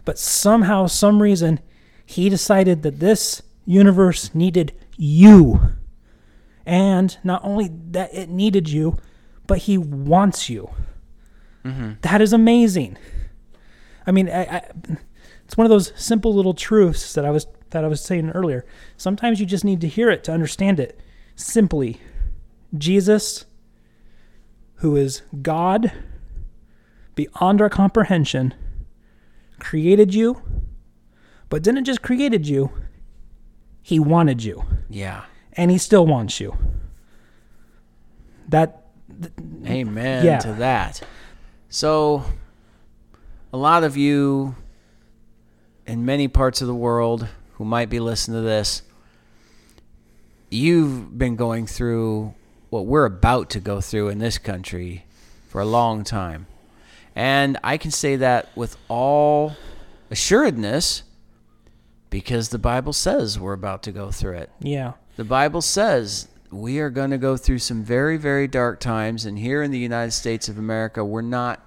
but somehow some reason he decided that this universe needed you. And not only that it needed you but he wants you Mm-hmm. That is amazing i mean I, I, it's one of those simple little truths that i was that i was saying earlier sometimes you just need to hear it to understand it simply Jesus, who is God beyond our comprehension, created you, but didn't just created you, he wanted you, Yeah. and he still wants you. That Amen Yeah. to that. So, a lot of you in many parts of the world who might be listening to this, you've been going through what we're about to go through in this country for a long time. And I can say that with all assuredness because the Bible says we're about to go through it. yeah. The Bible says we are going to go through some very, very dark times. And here in the United States of America, we're not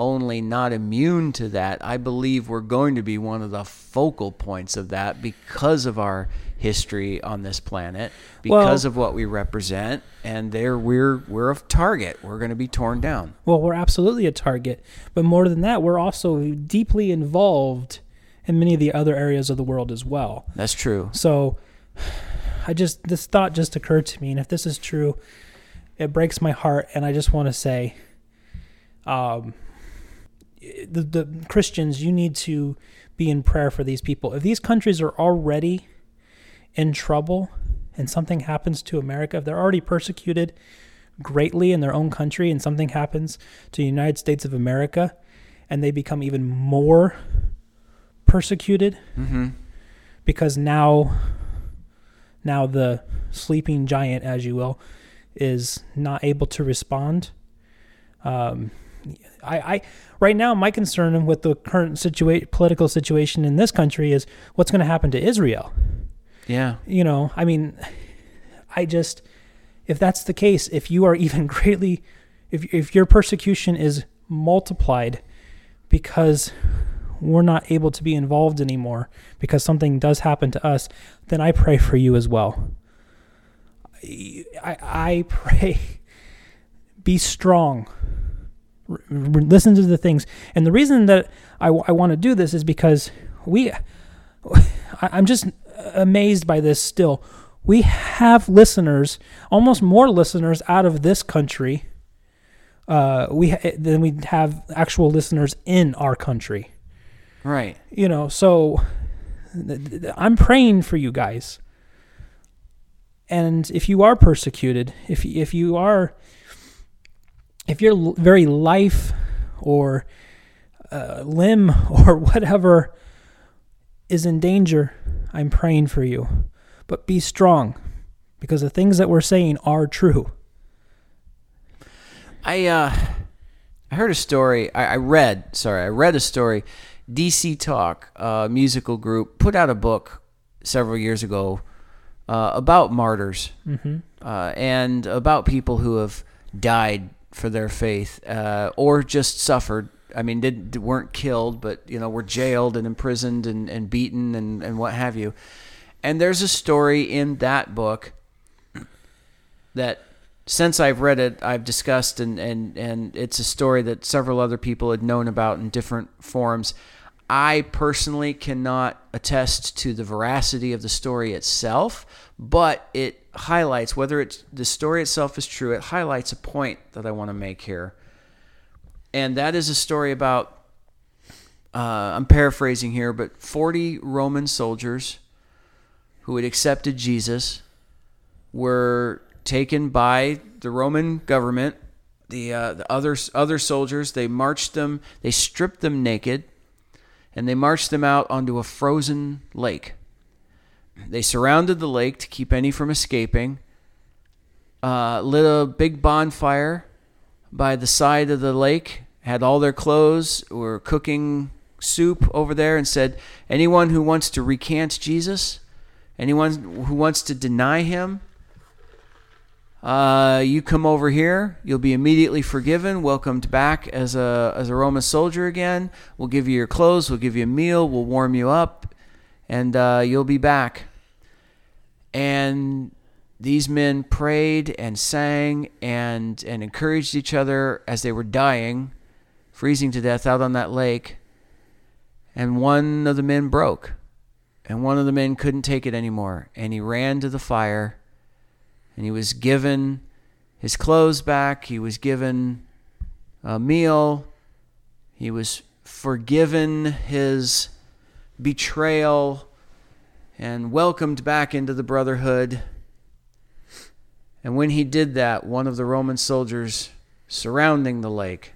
only not immune to that, I believe we're going to be one of the focal points of that because of our history on this planet, because Well- of what we represent. And there we're, we're a target. We're going to be torn down. Well, we're absolutely a target, but more than that, we're also deeply involved in many of the other areas of the world as well. That's true. So I just this thought just occurred to me, and if this is true, it breaks my heart, and I just want to say, um, the the Christians, you need to be in prayer for these people. If these countries are already in trouble, and something happens to America, if they're already persecuted greatly in their own country, and something happens to the United States of America, and they become even more persecuted Mm-hmm. because now now the sleeping giant as you will is not able to respond um, I, I right now my concern with the current situa- political situation in this country is what's going to happen to Israel. Yeah. You know, I mean, I just if that's the case, if you are even greatly, if if your persecution is multiplied because we're not able to be involved anymore because something does happen to us, then I pray for you as well. I, I pray, be strong. R- listen to the things. And the reason that I, I want to do this is because we, I'm just amazed by this still. We have listeners, almost more listeners out of this country uh, we ha- than we have actual listeners in our country Right. you know so i'm praying for you guys and if you are persecuted if if you are if your l- very life or uh, limb or whatever is in danger i'm praying for you but be strong because the things that we're saying are true I uh, I heard a story. I, I read. Sorry, I read a story. DC Talk, a musical group, put out a book several years ago uh, about martyrs mm-hmm. uh, and about people who have died for their faith uh, or just suffered. I mean, did weren't killed, but you know, were jailed and imprisoned and, and beaten and, and what have you. And there's a story in that book that since I've read it, I've discussed, and, and, and it's a story that several other people had known about in different forums. I personally cannot attest to the veracity of the story itself, but it highlights whether it's the story itself is true. It highlights a point that I want to make here, and that is a story about. Uh, I'm paraphrasing here, but 40 Roman soldiers who had accepted Jesus were taken by the Roman government. The uh, the other other soldiers they marched them, they stripped them naked, and they marched them out onto a frozen lake. They surrounded the lake to keep any from escaping. Uh, lit a big bonfire by the side of the lake. Had all their clothes. Were cooking soup over there, and said, "Anyone who wants to recant Jesus, anyone who wants to deny him." Uh, you come over here, you'll be immediately forgiven, welcomed back as a as a Roman soldier again. We'll give you your clothes, we'll give you a meal, we'll warm you up, and uh, you'll be back. And these men prayed and sang and and encouraged each other as they were dying, freezing to death out on that lake. And one of the men broke, and one of the men couldn't take it anymore, and he ran to the fire and he was given his clothes back. He was given a meal. He was forgiven his betrayal and welcomed back into the brotherhood. And when he did that, one of the Roman soldiers surrounding the lake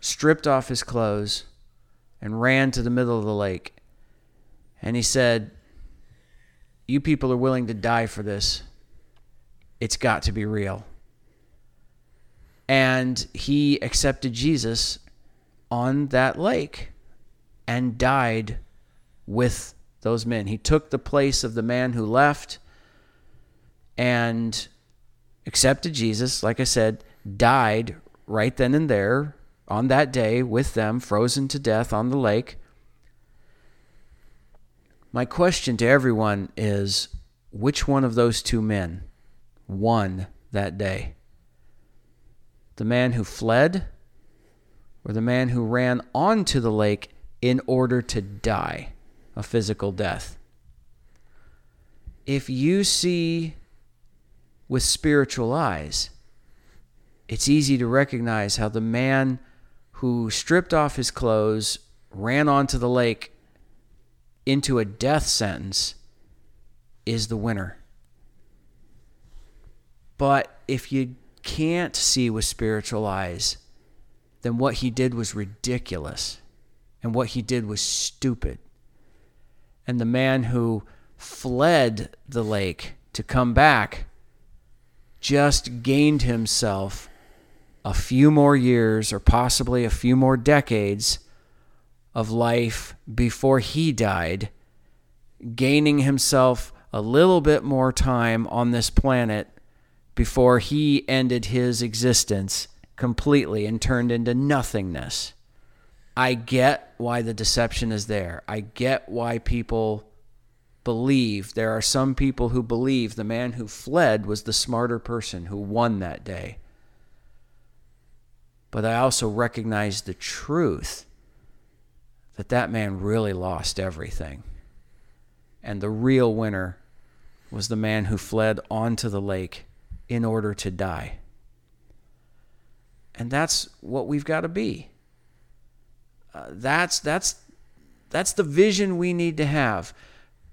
stripped off his clothes and ran to the middle of the lake. And he said, You people are willing to die for this it's got to be real. And he accepted Jesus on that lake and died with those men. He took the place of the man who left and accepted Jesus, like I said, died right then and there on that day with them, frozen to death on the lake. My question to everyone is which one of those two men won that day? The man who fled or the man who ran onto the lake in order to die a physical death? If you see with spiritual eyes, it's easy to recognize how the man who stripped off his clothes, ran onto the lake into a death sentence, is the winner. But if you can't see with spiritual eyes, then what he did was ridiculous. And what he did was stupid. And the man who fled the lake to come back just gained himself a few more years or possibly a few more decades of life before he died, gaining himself a little bit more time on this planet before he ended his existence completely and turned into nothingness. I get why the deception is there. I get why people believe. There are some people who believe the man who fled was the smarter person who won that day. But I also recognize the truth that that man really lost everything. And the real winner was the man who fled onto the lake in order to die. And that's what we've got to be. Uh, that's that's that's the vision we need to have.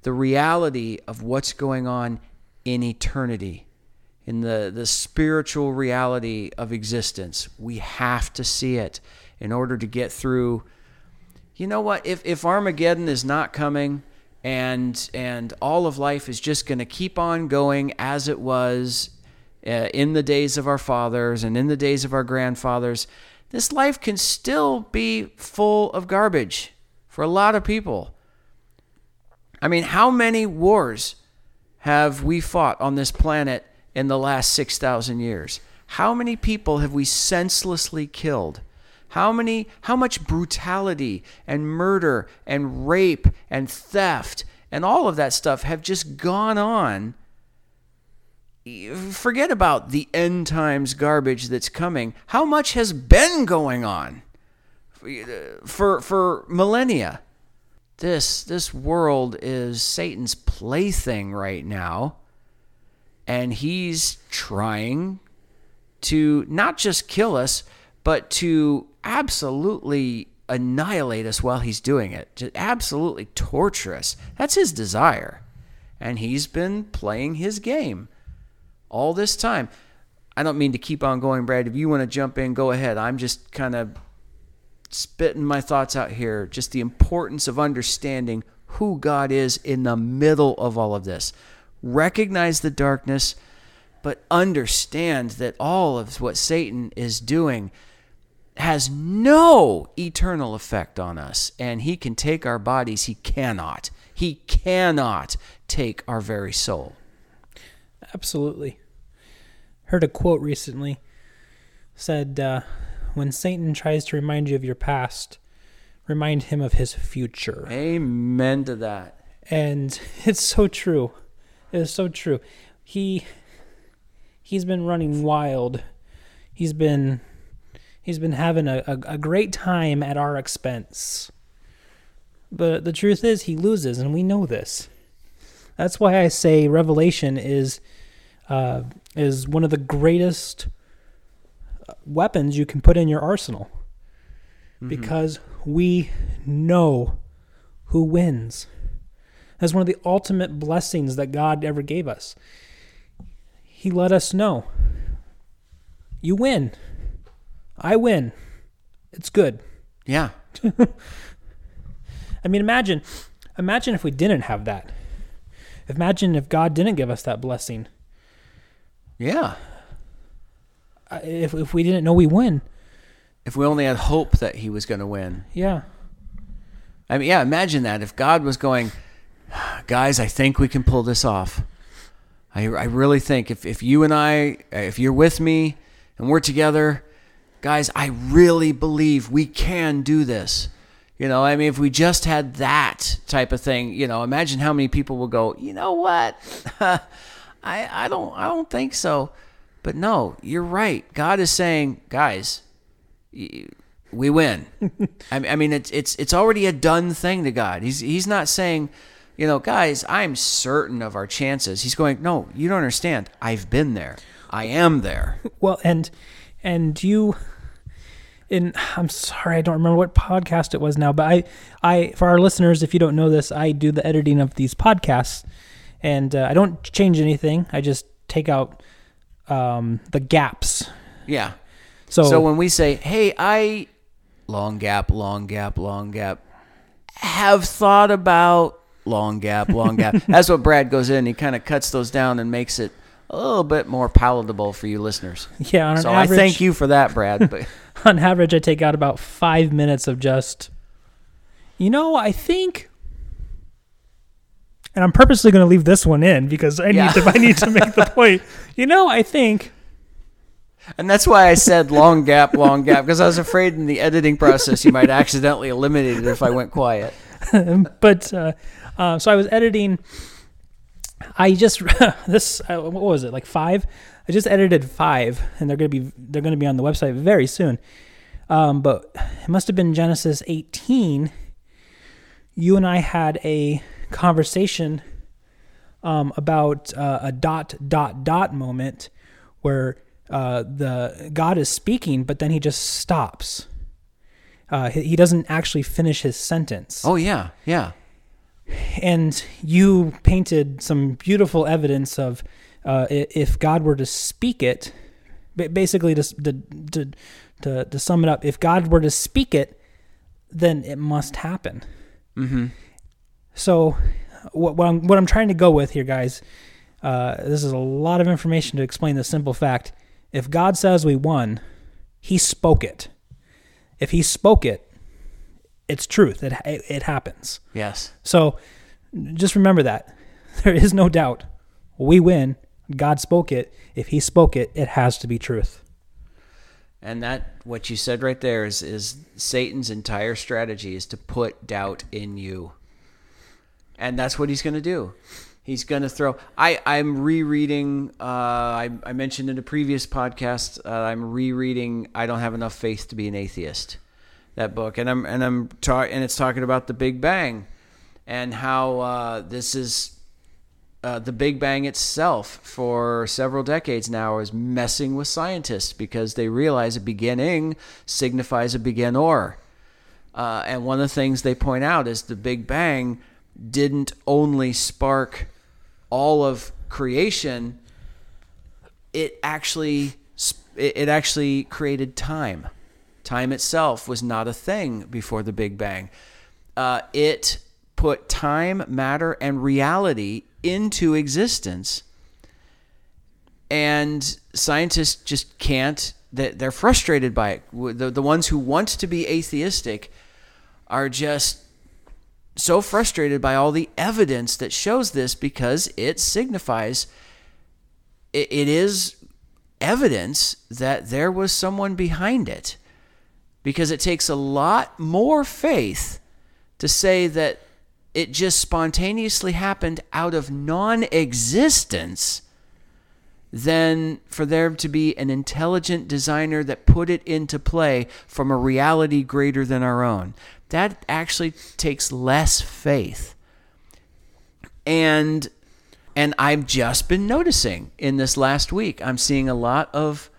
The reality of what's going on in eternity, in the, the spiritual reality of existence. We have to see it in order to get through. You know what? If, if Armageddon is not coming and, and all of life is just going to keep on going as it was uh, in the days of our fathers and in the days of our grandfathers, this life can still be full of garbage for a lot of people. I mean, how many wars have we fought on this planet in the last 6,000 years? How many people have we senselessly killed? How many how much brutality and murder and rape and theft and all of that stuff have just gone on? Forget about the end times garbage that's coming. How much has been going on for for millennia? this this world is Satan's plaything right now. And he's trying to not just kill us but to absolutely annihilate us while he's doing it. To absolutely torture us. That's his desire. And he's been playing his game all this time I don't mean to keep on going Brad if you want to jump in go ahead I'm just kind of spitting my thoughts out here, just the importance of understanding who God is in the middle of all of this. Recognize the darkness, but understand that all of what Satan is doing has no eternal effect on us. And he can take our bodies, he cannot. He cannot take our very soul. Absolutely. Heard a quote recently said, uh, when Satan tries to remind you of your past, remind him of his future. Amen to that. And it's so true. It is so true. He he's been running wild. He's been he's been having a, a, a great time at our expense. But the truth is he loses and we know this. That's why I say Revelation is uh, is one of the greatest weapons you can put in your arsenal mm-hmm. because we know who wins. That's one of the ultimate blessings that God ever gave us. He let us know you win. I win. It's good. Yeah. I mean, imagine, imagine if we didn't have that. Imagine if God didn't give us that blessing. Yeah if if we didn't know we win. If we only had hope that he was going to win. Yeah. I mean, yeah, imagine that. If God was going, guys, I think we can pull this off. I, I really think if, if you and I, uh, if you're with me and we're together, guys, I really believe we can do this. You know, I mean, if we just had that type of thing, you know, imagine how many people will go, you know what? I, I don't, I don't think so. But no, you're right. God is saying, guys, we win. I mean, it's it's it's already a done thing to God. He's he's not saying, you know, guys, I'm certain of our chances. He's going, no, you don't understand. I've been there. I am there. Well, and and you in I'm sorry, I don't remember what podcast it was now, but I I for our listeners, if you don't know this, I do the editing of these podcasts, and uh, I don't change anything. I just take out um, the gaps. Yeah. So so when we say, "Hey, I long gap, long gap, long gap," have thought about long gap, long gap. That's what Brad goes in. He kind of cuts those down and makes it a little bit more palatable for you listeners. Yeah, So average, I thank you for that, Brad. But on average, I take out about five minutes of just, you know, I think, and I'm purposely going to leave this one in because I Yeah. need to. I need to make the point. You know, I think. and that's why I said long gap, long gap, because I was afraid in the editing process you might accidentally eliminate it if I went quiet. but uh, uh, so I was editing. I just this uh, what was it like five? I just edited five, and they're gonna be they're gonna be on the website very soon. Um, but it must have been Genesis 18. You and I had a conversation um, about uh, a dot dot dot moment where uh, the God is speaking, but then he just stops. Uh, he he doesn't actually finish his sentence Oh yeah, yeah. and you painted some beautiful evidence of uh, if God were to speak it, basically to, to to to to sum it up, if God were to speak it, then it must happen. Mm-hmm. So, what, what I'm what I'm trying to go with here, guys, uh, this is a lot of information to explain the simple fact. If God says we won, He spoke it. If He spoke it, it's truth. It it, it happens. Yes. So just remember that. There is no doubt. We win. God spoke it. If he spoke it, it has to be truth. And that what you said right there is is Satan's entire strategy is to put doubt in you. And that's what he's going to do. He's going to throw. I I'm rereading. Uh, I I mentioned in a previous podcast. Uh, I'm rereading. I don't have enough faith to be an atheist. That book, and I'm and I'm and it's talking about the Big Bang, and how uh, this is uh, the Big Bang itself for several decades now is messing with scientists because they realize a beginning signifies a beginner. Uh, and one of the things they point out is the Big Bang didn't only spark all of creation; it actually it actually created time. Time itself was not a thing before the Big Bang. Uh, it put time, matter, and reality into existence. And scientists just can't, they- they're frustrated by it. The, the ones who want to be atheistic are just so frustrated by all the evidence that shows this because it signifies it, it is evidence that there was someone behind it because it takes a lot more faith to say that it just spontaneously happened out of non existence than for there to be an intelligent designer that put it into play from a reality greater than our own. That actually takes less faith. And and I've just been noticing in this last week, I'm seeing a lot of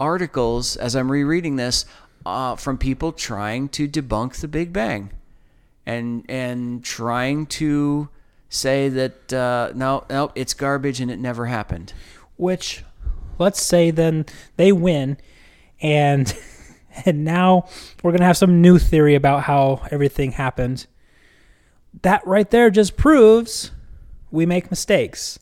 articles as I'm rereading this uh, from people trying to debunk the Big Bang and and trying to say that uh, no, no, it's garbage and it never happened. Which, let's say then they win, and and now we're gonna have some new theory about how everything happened. That right there just proves we make mistakes.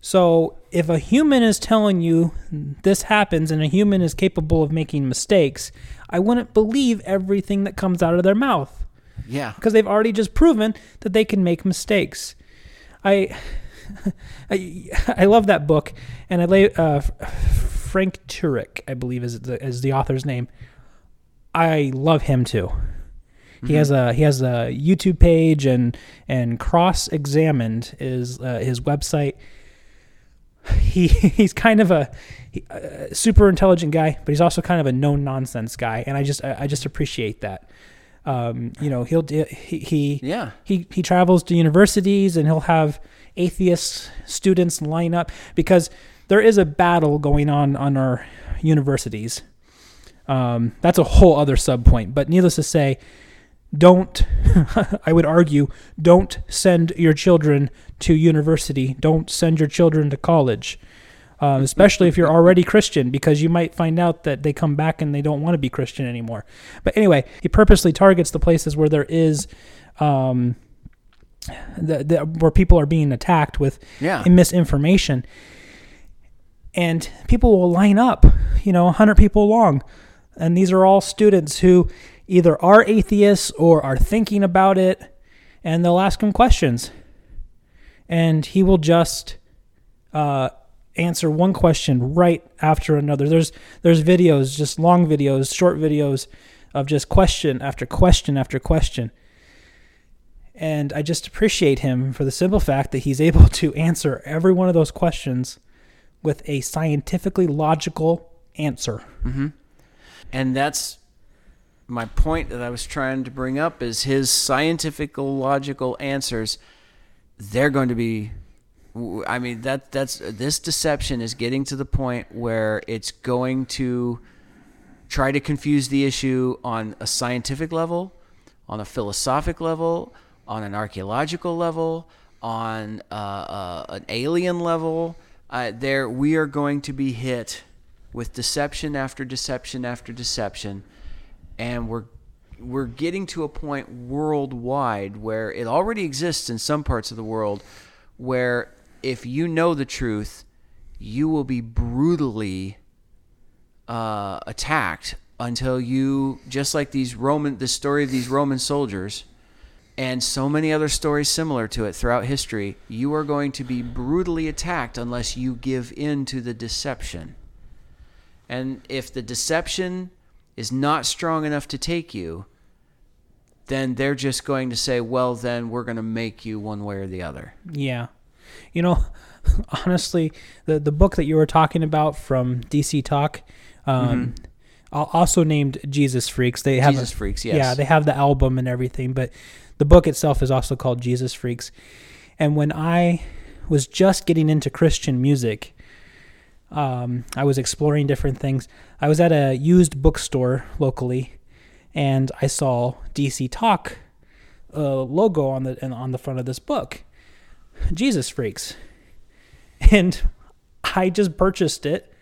So if a human is telling you this happens and a human is capable of making mistakes, I wouldn't believe everything that comes out of their mouth Yeah, because they've already just proven that they can make mistakes. I, I, I love that book, and I lay uh, Frank Turek, I believe is the, is the author's name. I love him too. He has a he has a YouTube page and and Cross Examined is uh, his website. He he's kind of a, he- a super intelligent guy, but he's also kind of a no nonsense guy, and I just I, I just appreciate that. Um, you know, he'll he he yeah, he he travels to universities and he'll have atheist students line up because there is a battle going on on our universities. Um, that's a whole other sub point, but needless to say, don't I would argue don't send your children to university. Don't send your children to college. Um, especially if you're already Christian, because you might find out that they come back and they don't want to be Christian anymore. But anyway, he purposely targets the places where there is um, the, the, where people are being attacked with Yeah. misinformation. And people will line up, you know, 100 people long. And these are all students who either are atheists or are thinking about it. And they'll ask him questions. And he will just uh, answer one question right after another. There's there's videos, just long videos, short videos of just question after question after question. And I just appreciate him for the simple fact that he's able to answer every one of those questions with a scientifically logical answer. And that's my point that I was trying to bring up is his scientific logical answers they're going to be I mean that that's this deception is getting to the point where it's going to try to confuse the issue on a scientific level, on a philosophic level, on an archaeological level, on uh, uh, an alien level. Uh, there, we are going to be hit with deception after deception after deception, and we're we're getting to a point worldwide where it already exists in some parts of the world, where if you know the truth, you will be brutally uh, attacked until you just like these Roman the story of these Roman soldiers and so many other stories similar to it throughout history you are going to be brutally attacked unless you give in to the deception and if the deception is not strong enough to take you then they're just going to say well then we're going to make you one way or the other Yeah. You know, honestly, the the book that you were talking about from DC Talk, um, al- also named Jesus Freaks. They have Jesus a, Freaks, yes. Yeah, they have the album and everything, but the book itself is also called Jesus Freaks. And when I was just getting into Christian music, um, I was exploring different things. I was at a used bookstore locally, and I saw DC Talk uh, logo on the on the front of this book. Jesus Freaks. And I just purchased it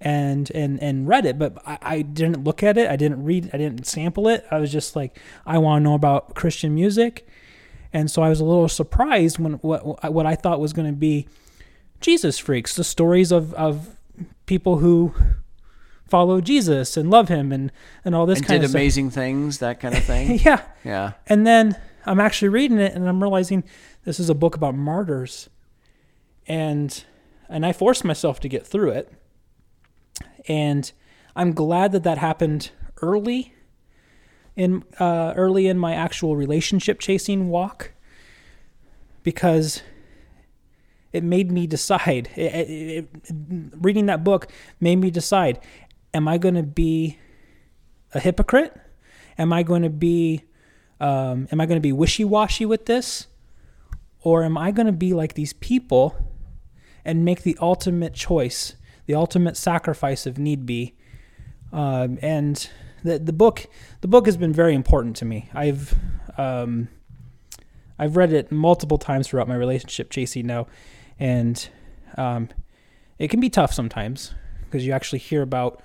and and and read it, but I, I didn't look at it. I didn't read. I didn't sample it. I was just like, I want to know about Christian music, and so I was a little surprised when what what I thought was going to be Jesus Freaks, the stories of of people who follow Jesus and love him and and all this and kind did of stuff. amazing things that kind of thing yeah. yeah And then I'm actually reading it and I'm realizing this is a book about martyrs. And and I forced myself to get through it. And I'm glad that that happened early in uh, early in my actual relationship chasing walk because it made me decide. It, it, it, reading that book made me decide: Am I going to be a hypocrite? Am I going to be um, am I going to be wishy washy with this? Or am I going to be like these people and make the ultimate choice, the ultimate sacrifice if need be? Um, and the, the book the book has been very important to me. I've um, I've read it multiple times throughout my relationship chasing now, and um, it can be tough sometimes because you actually hear about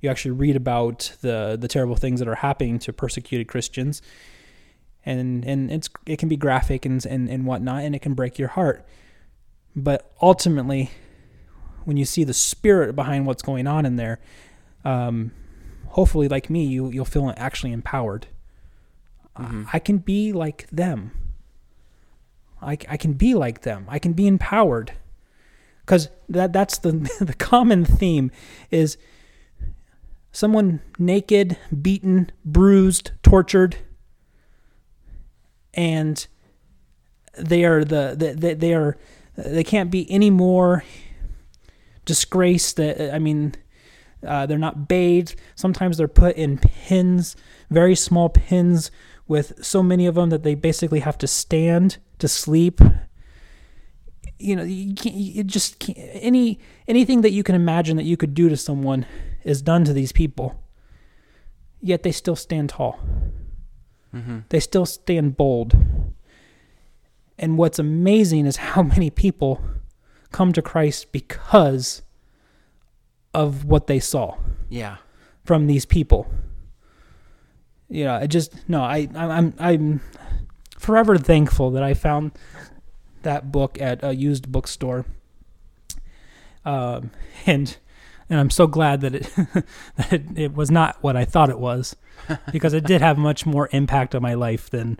you actually read about the the terrible things that are happening to persecuted Christians, and and it's it can be graphic and and and whatnot, and it can break your heart. But ultimately, when you see the spirit behind what's going on in there, um, hopefully, like me, you you'll feel actually empowered. I- I can be like them. I, I can be like them. I can be empowered. Because that that's the the common theme is someone naked, beaten, bruised, tortured, and they are the, the they, they are they can't be any more disgraced. That I mean, uh, they're not bathed. Sometimes they're put in pins, very small pins, with so many of them that they basically have to stand to sleep. You know, you can't. You just can't, any anything that you can imagine that you could do to someone is done to these people. Yet they still stand tall. They still stand bold. And what's amazing is how many people come to Christ because of what they saw yeah from these people. You know, I just no, I I'm I'm, I'm forever thankful that I found that book at a used bookstore. Um, and and I'm so glad that it that it, it was not what I thought it was, because it did have much more impact on my life than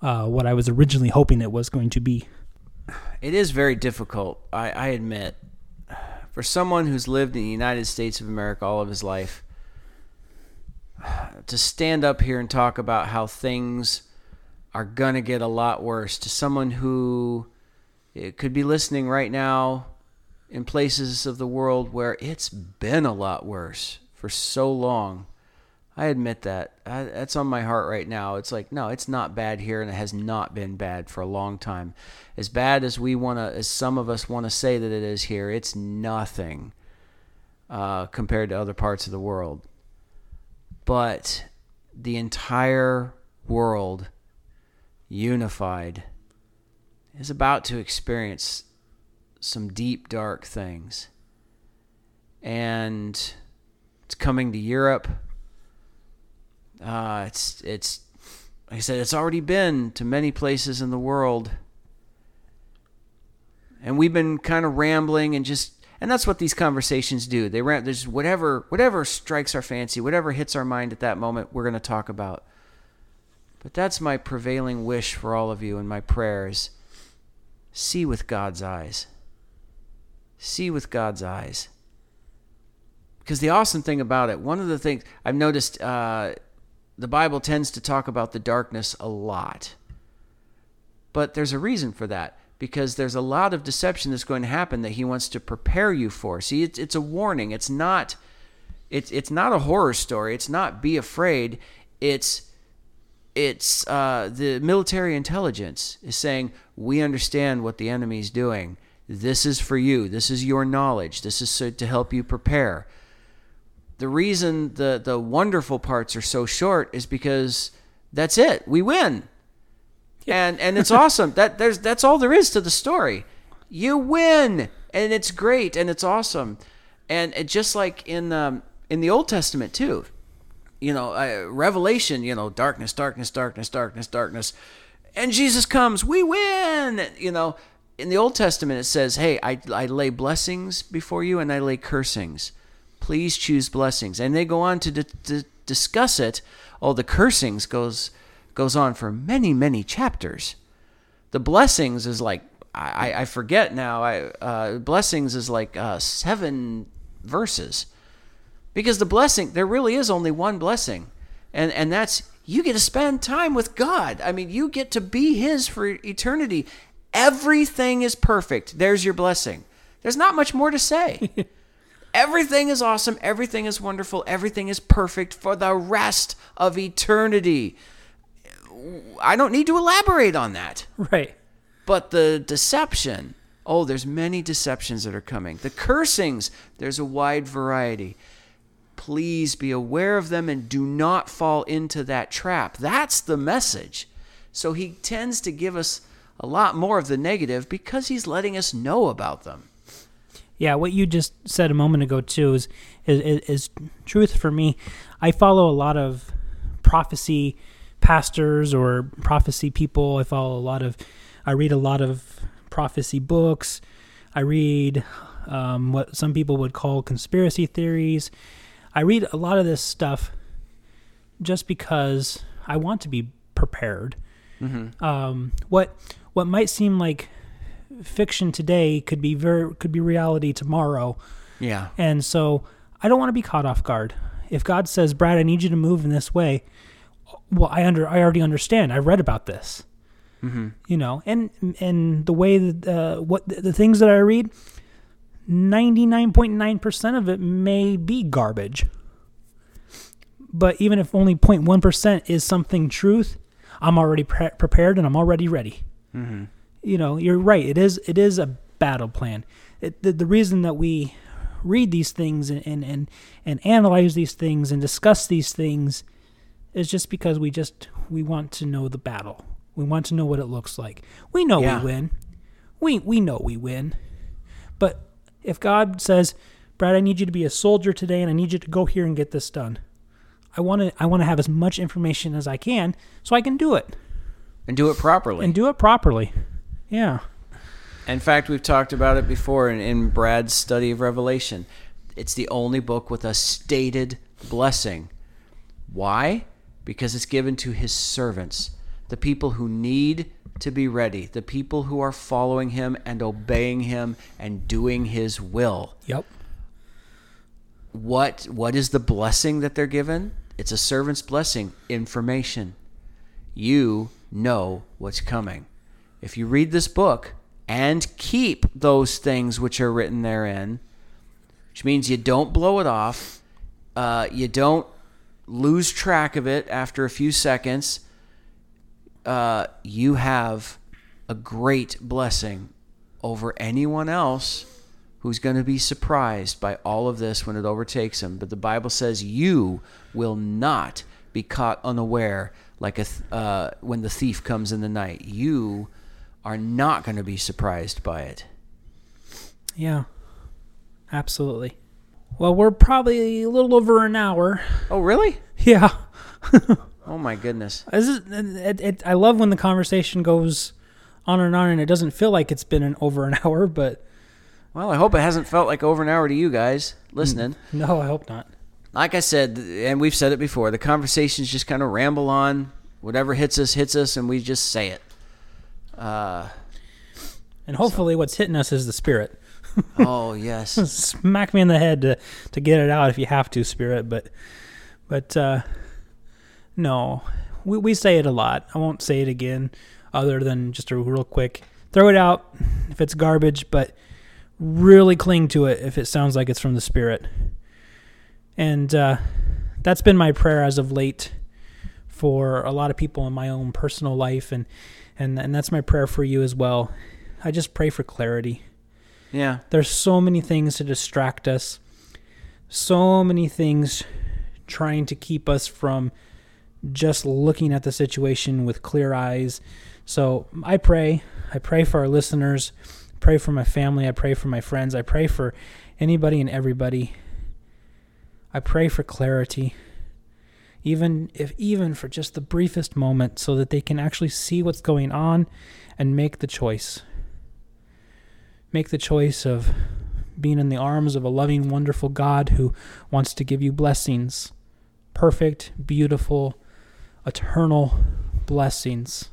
uh, what I was originally hoping it was going to be. It is very difficult, I, I admit, for someone who's lived in the United States of America all of his life to stand up here and talk about how things are to get a lot worse to someone who it could be listening right now in places of the world where it's been a lot worse for so long. I admit that. I, that's on my heart right now. It's like, no, it's not bad here, and it has not been bad for a long time. As bad as we want to, as some of us want to say that it is here, it's nothing uh, compared to other parts of the world. But the entire world unified is about to experience some deep, dark things. And it's coming to Europe. Uh, it's it's like I said, it's already been to many places in the world. And we've been kind of rambling and just and that's what these conversations do. They ram there's whatever whatever strikes our fancy, whatever hits our mind at that moment, we're going to talk about. But that's my prevailing wish for all of you and my prayers. See with God's eyes. See with God's eyes. Because the awesome thing about it, one of the things I've noticed, uh, the Bible tends to talk about the darkness a lot. But there's a reason for that because there's a lot of deception that's going to happen that he wants to prepare you for. See, it's, it's a warning. It's not it's it's not a horror story. It's not be afraid. It's it's uh, the military intelligence is saying we understand what the enemy's doing. This is for you. This is your knowledge. This is so, to help you prepare. The reason the the wonderful parts are so short is because that's it. We win. Yeah. And and it's awesome. That there's that's all there is to the story. You win, and it's great, and it's awesome, and it, just like in um, in the Old Testament too you know, uh, Revelation, you know, darkness, darkness, darkness, darkness, darkness. And Jesus comes, we win. You know, in the Old Testament, it says, hey, I, I lay blessings before you and I lay cursings. Please choose blessings. And they go on to, d- to discuss it. Oh, the cursings goes goes on for many, many chapters. The blessings is like, I, I forget now. I uh, blessings is like uh, seven verses because the blessing, there really is only one blessing. And and that's you get to spend time with God. I mean, you get to be his for eternity. Everything is perfect. There's your blessing. There's not much more to say. everything is awesome, everything is wonderful, everything is perfect for the rest of eternity. I don't need to elaborate on that. Right. But the deception, oh, there's many deceptions that are coming. The cursings, there's a wide variety please be aware of them and do not fall into that trap. That's the message. So he tends to give us a lot more of the negative because he's letting us know about them. Yeah, what you just said a moment ago too is is, is truth for me. I follow a lot of prophecy pastors or prophecy people. I follow a lot of, I read a lot of prophecy books. I read um, what some people would call conspiracy theories. I read a lot of this stuff just because I want to be prepared. Mm-hmm. Um, what what might seem like fiction today could be very could be reality tomorrow. Yeah. And so I don't want to be caught off guard. If God says, "Brad, I need you to move in this way," well, I under I already understand. I read about this. Mm-hmm. You know, and and the way that uh, what the things that I read, 99.9% of it may be garbage. But even if only 0.1% is something truth, I'm already pre- prepared and I'm already ready. Mm-hmm. You know, you're right. It is it is a battle plan. It, the, the reason that we read these things and, and, and, and analyze these things and discuss these things is just because we just we want to know the battle. We want to know what it looks like. We know yeah. we win. We we know we win. But if God says, Brad, I need you to be a soldier today and I need you to go here and get this done. I want to I want to have as much information as I can so I can do it. and do it properly. and do it properly. Yeah. In fact, we've talked about it before in, in Brad's study of Revelation. It's the only book with a stated blessing. Why? Because it's given to his servants, the people who need to be ready, the people who are following him and obeying him and doing his will. Yep. What what is the blessing that they're given? It's a servant's blessing, information. You know what's coming. If you read this book and keep those things which are written therein, which means you don't blow it off, uh, you don't lose track of it after a few seconds, uh, you have a great blessing over anyone else who's going to be surprised by all of this when it overtakes them. But the Bible says you will not be caught unaware like a th- uh, when the thief comes in the night. You are not going to be surprised by it. Yeah. Absolutely. Well, we're probably a little over an hour. Oh, really? Yeah. Oh my goodness. This is, it, it, I love when the conversation goes on and on, and it doesn't feel like it's been an over an hour. But Well, I hope it hasn't felt like over an hour to you guys listening. no, I hope not. Like I said, and we've said it before, the conversations just kind of ramble on. Whatever hits us, hits us, and we just say it. Uh, And hopefully, what's hitting us is the spirit. oh yes. Smack me in the head to to get it out if you have to, spirit. But but uh, no, we we say it a lot. I won't say it again, other than just a real quick throw it out if it's garbage, but really cling to it if it sounds like it's from the spirit. And uh, that's been my prayer as of late for a lot of people in my own personal life, and and and that's my prayer for you as well. I just pray for clarity. Yeah. There's so many things to distract us, so many things trying to keep us from just looking at the situation with clear eyes. So I pray, I pray for our listeners, pray for my family, I pray for my friends, I pray for anybody and everybody. I pray for clarity. Even if even for just the briefest moment so that they can actually see what's going on and make the choice make the choice of being in the arms of a loving, wonderful God who wants to give you blessings perfect, beautiful, eternal blessings.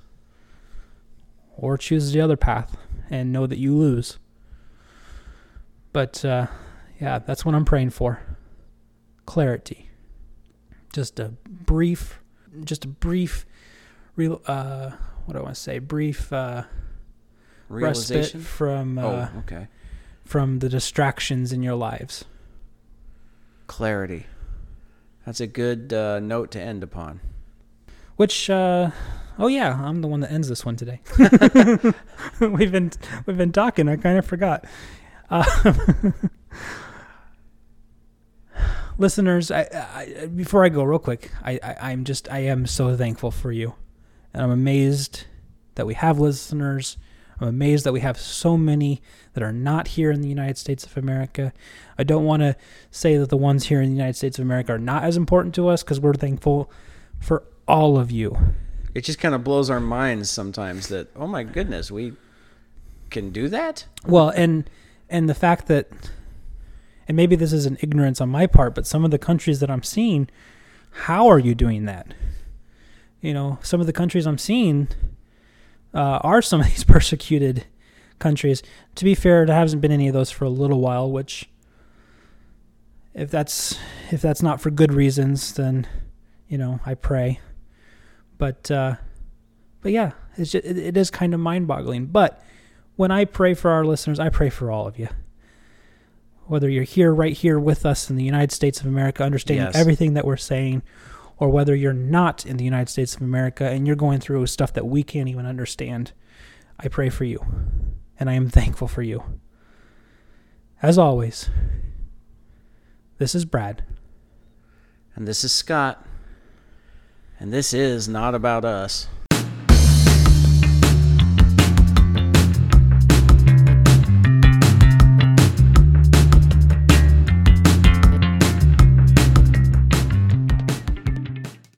Or choose the other path and know that you lose. But uh, yeah, that's what I'm praying for clarity. Just a brief, just a brief, real, uh, what do I want to say? Brief, uh, Realization. from uh, oh, okay. from the distractions in your lives. Clarity. That's a good uh, note to end upon. Which, uh, oh yeah, I'm the one that ends this one today. we've been we've been talking. I kind of forgot. Uh, listeners, I, I, before I go, real quick, I, I I'm just I am so thankful for you, and I'm amazed that we have listeners. I'm amazed that we have so many that are not here in the United States of America. I don't want to say that the ones here in the United States of America are not as important to us because we're thankful for all of you. It just kind of blows our minds sometimes that, oh my goodness, we can do that? Well, and and the fact that and maybe this is an ignorance on my part, but some of the countries that I'm seeing, how are you doing that? You know, some of the countries I'm seeing uh, are some of these persecuted countries. To be fair, there hasn't been any of those for a little while, which if that's if that's not for good reasons, then you know, I pray. But uh but yeah, it's just, it, it is kind of mind-boggling. But when I pray for our listeners, I pray for all of you. Whether you're here, right here with us in the United States of America, understanding Yes. everything that we're saying, or whether you're not in the United States of America and you're going through stuff that we can't even understand, I pray for you. And I am thankful for you. As always, this is Brad. And this is Scott. And this is not about us.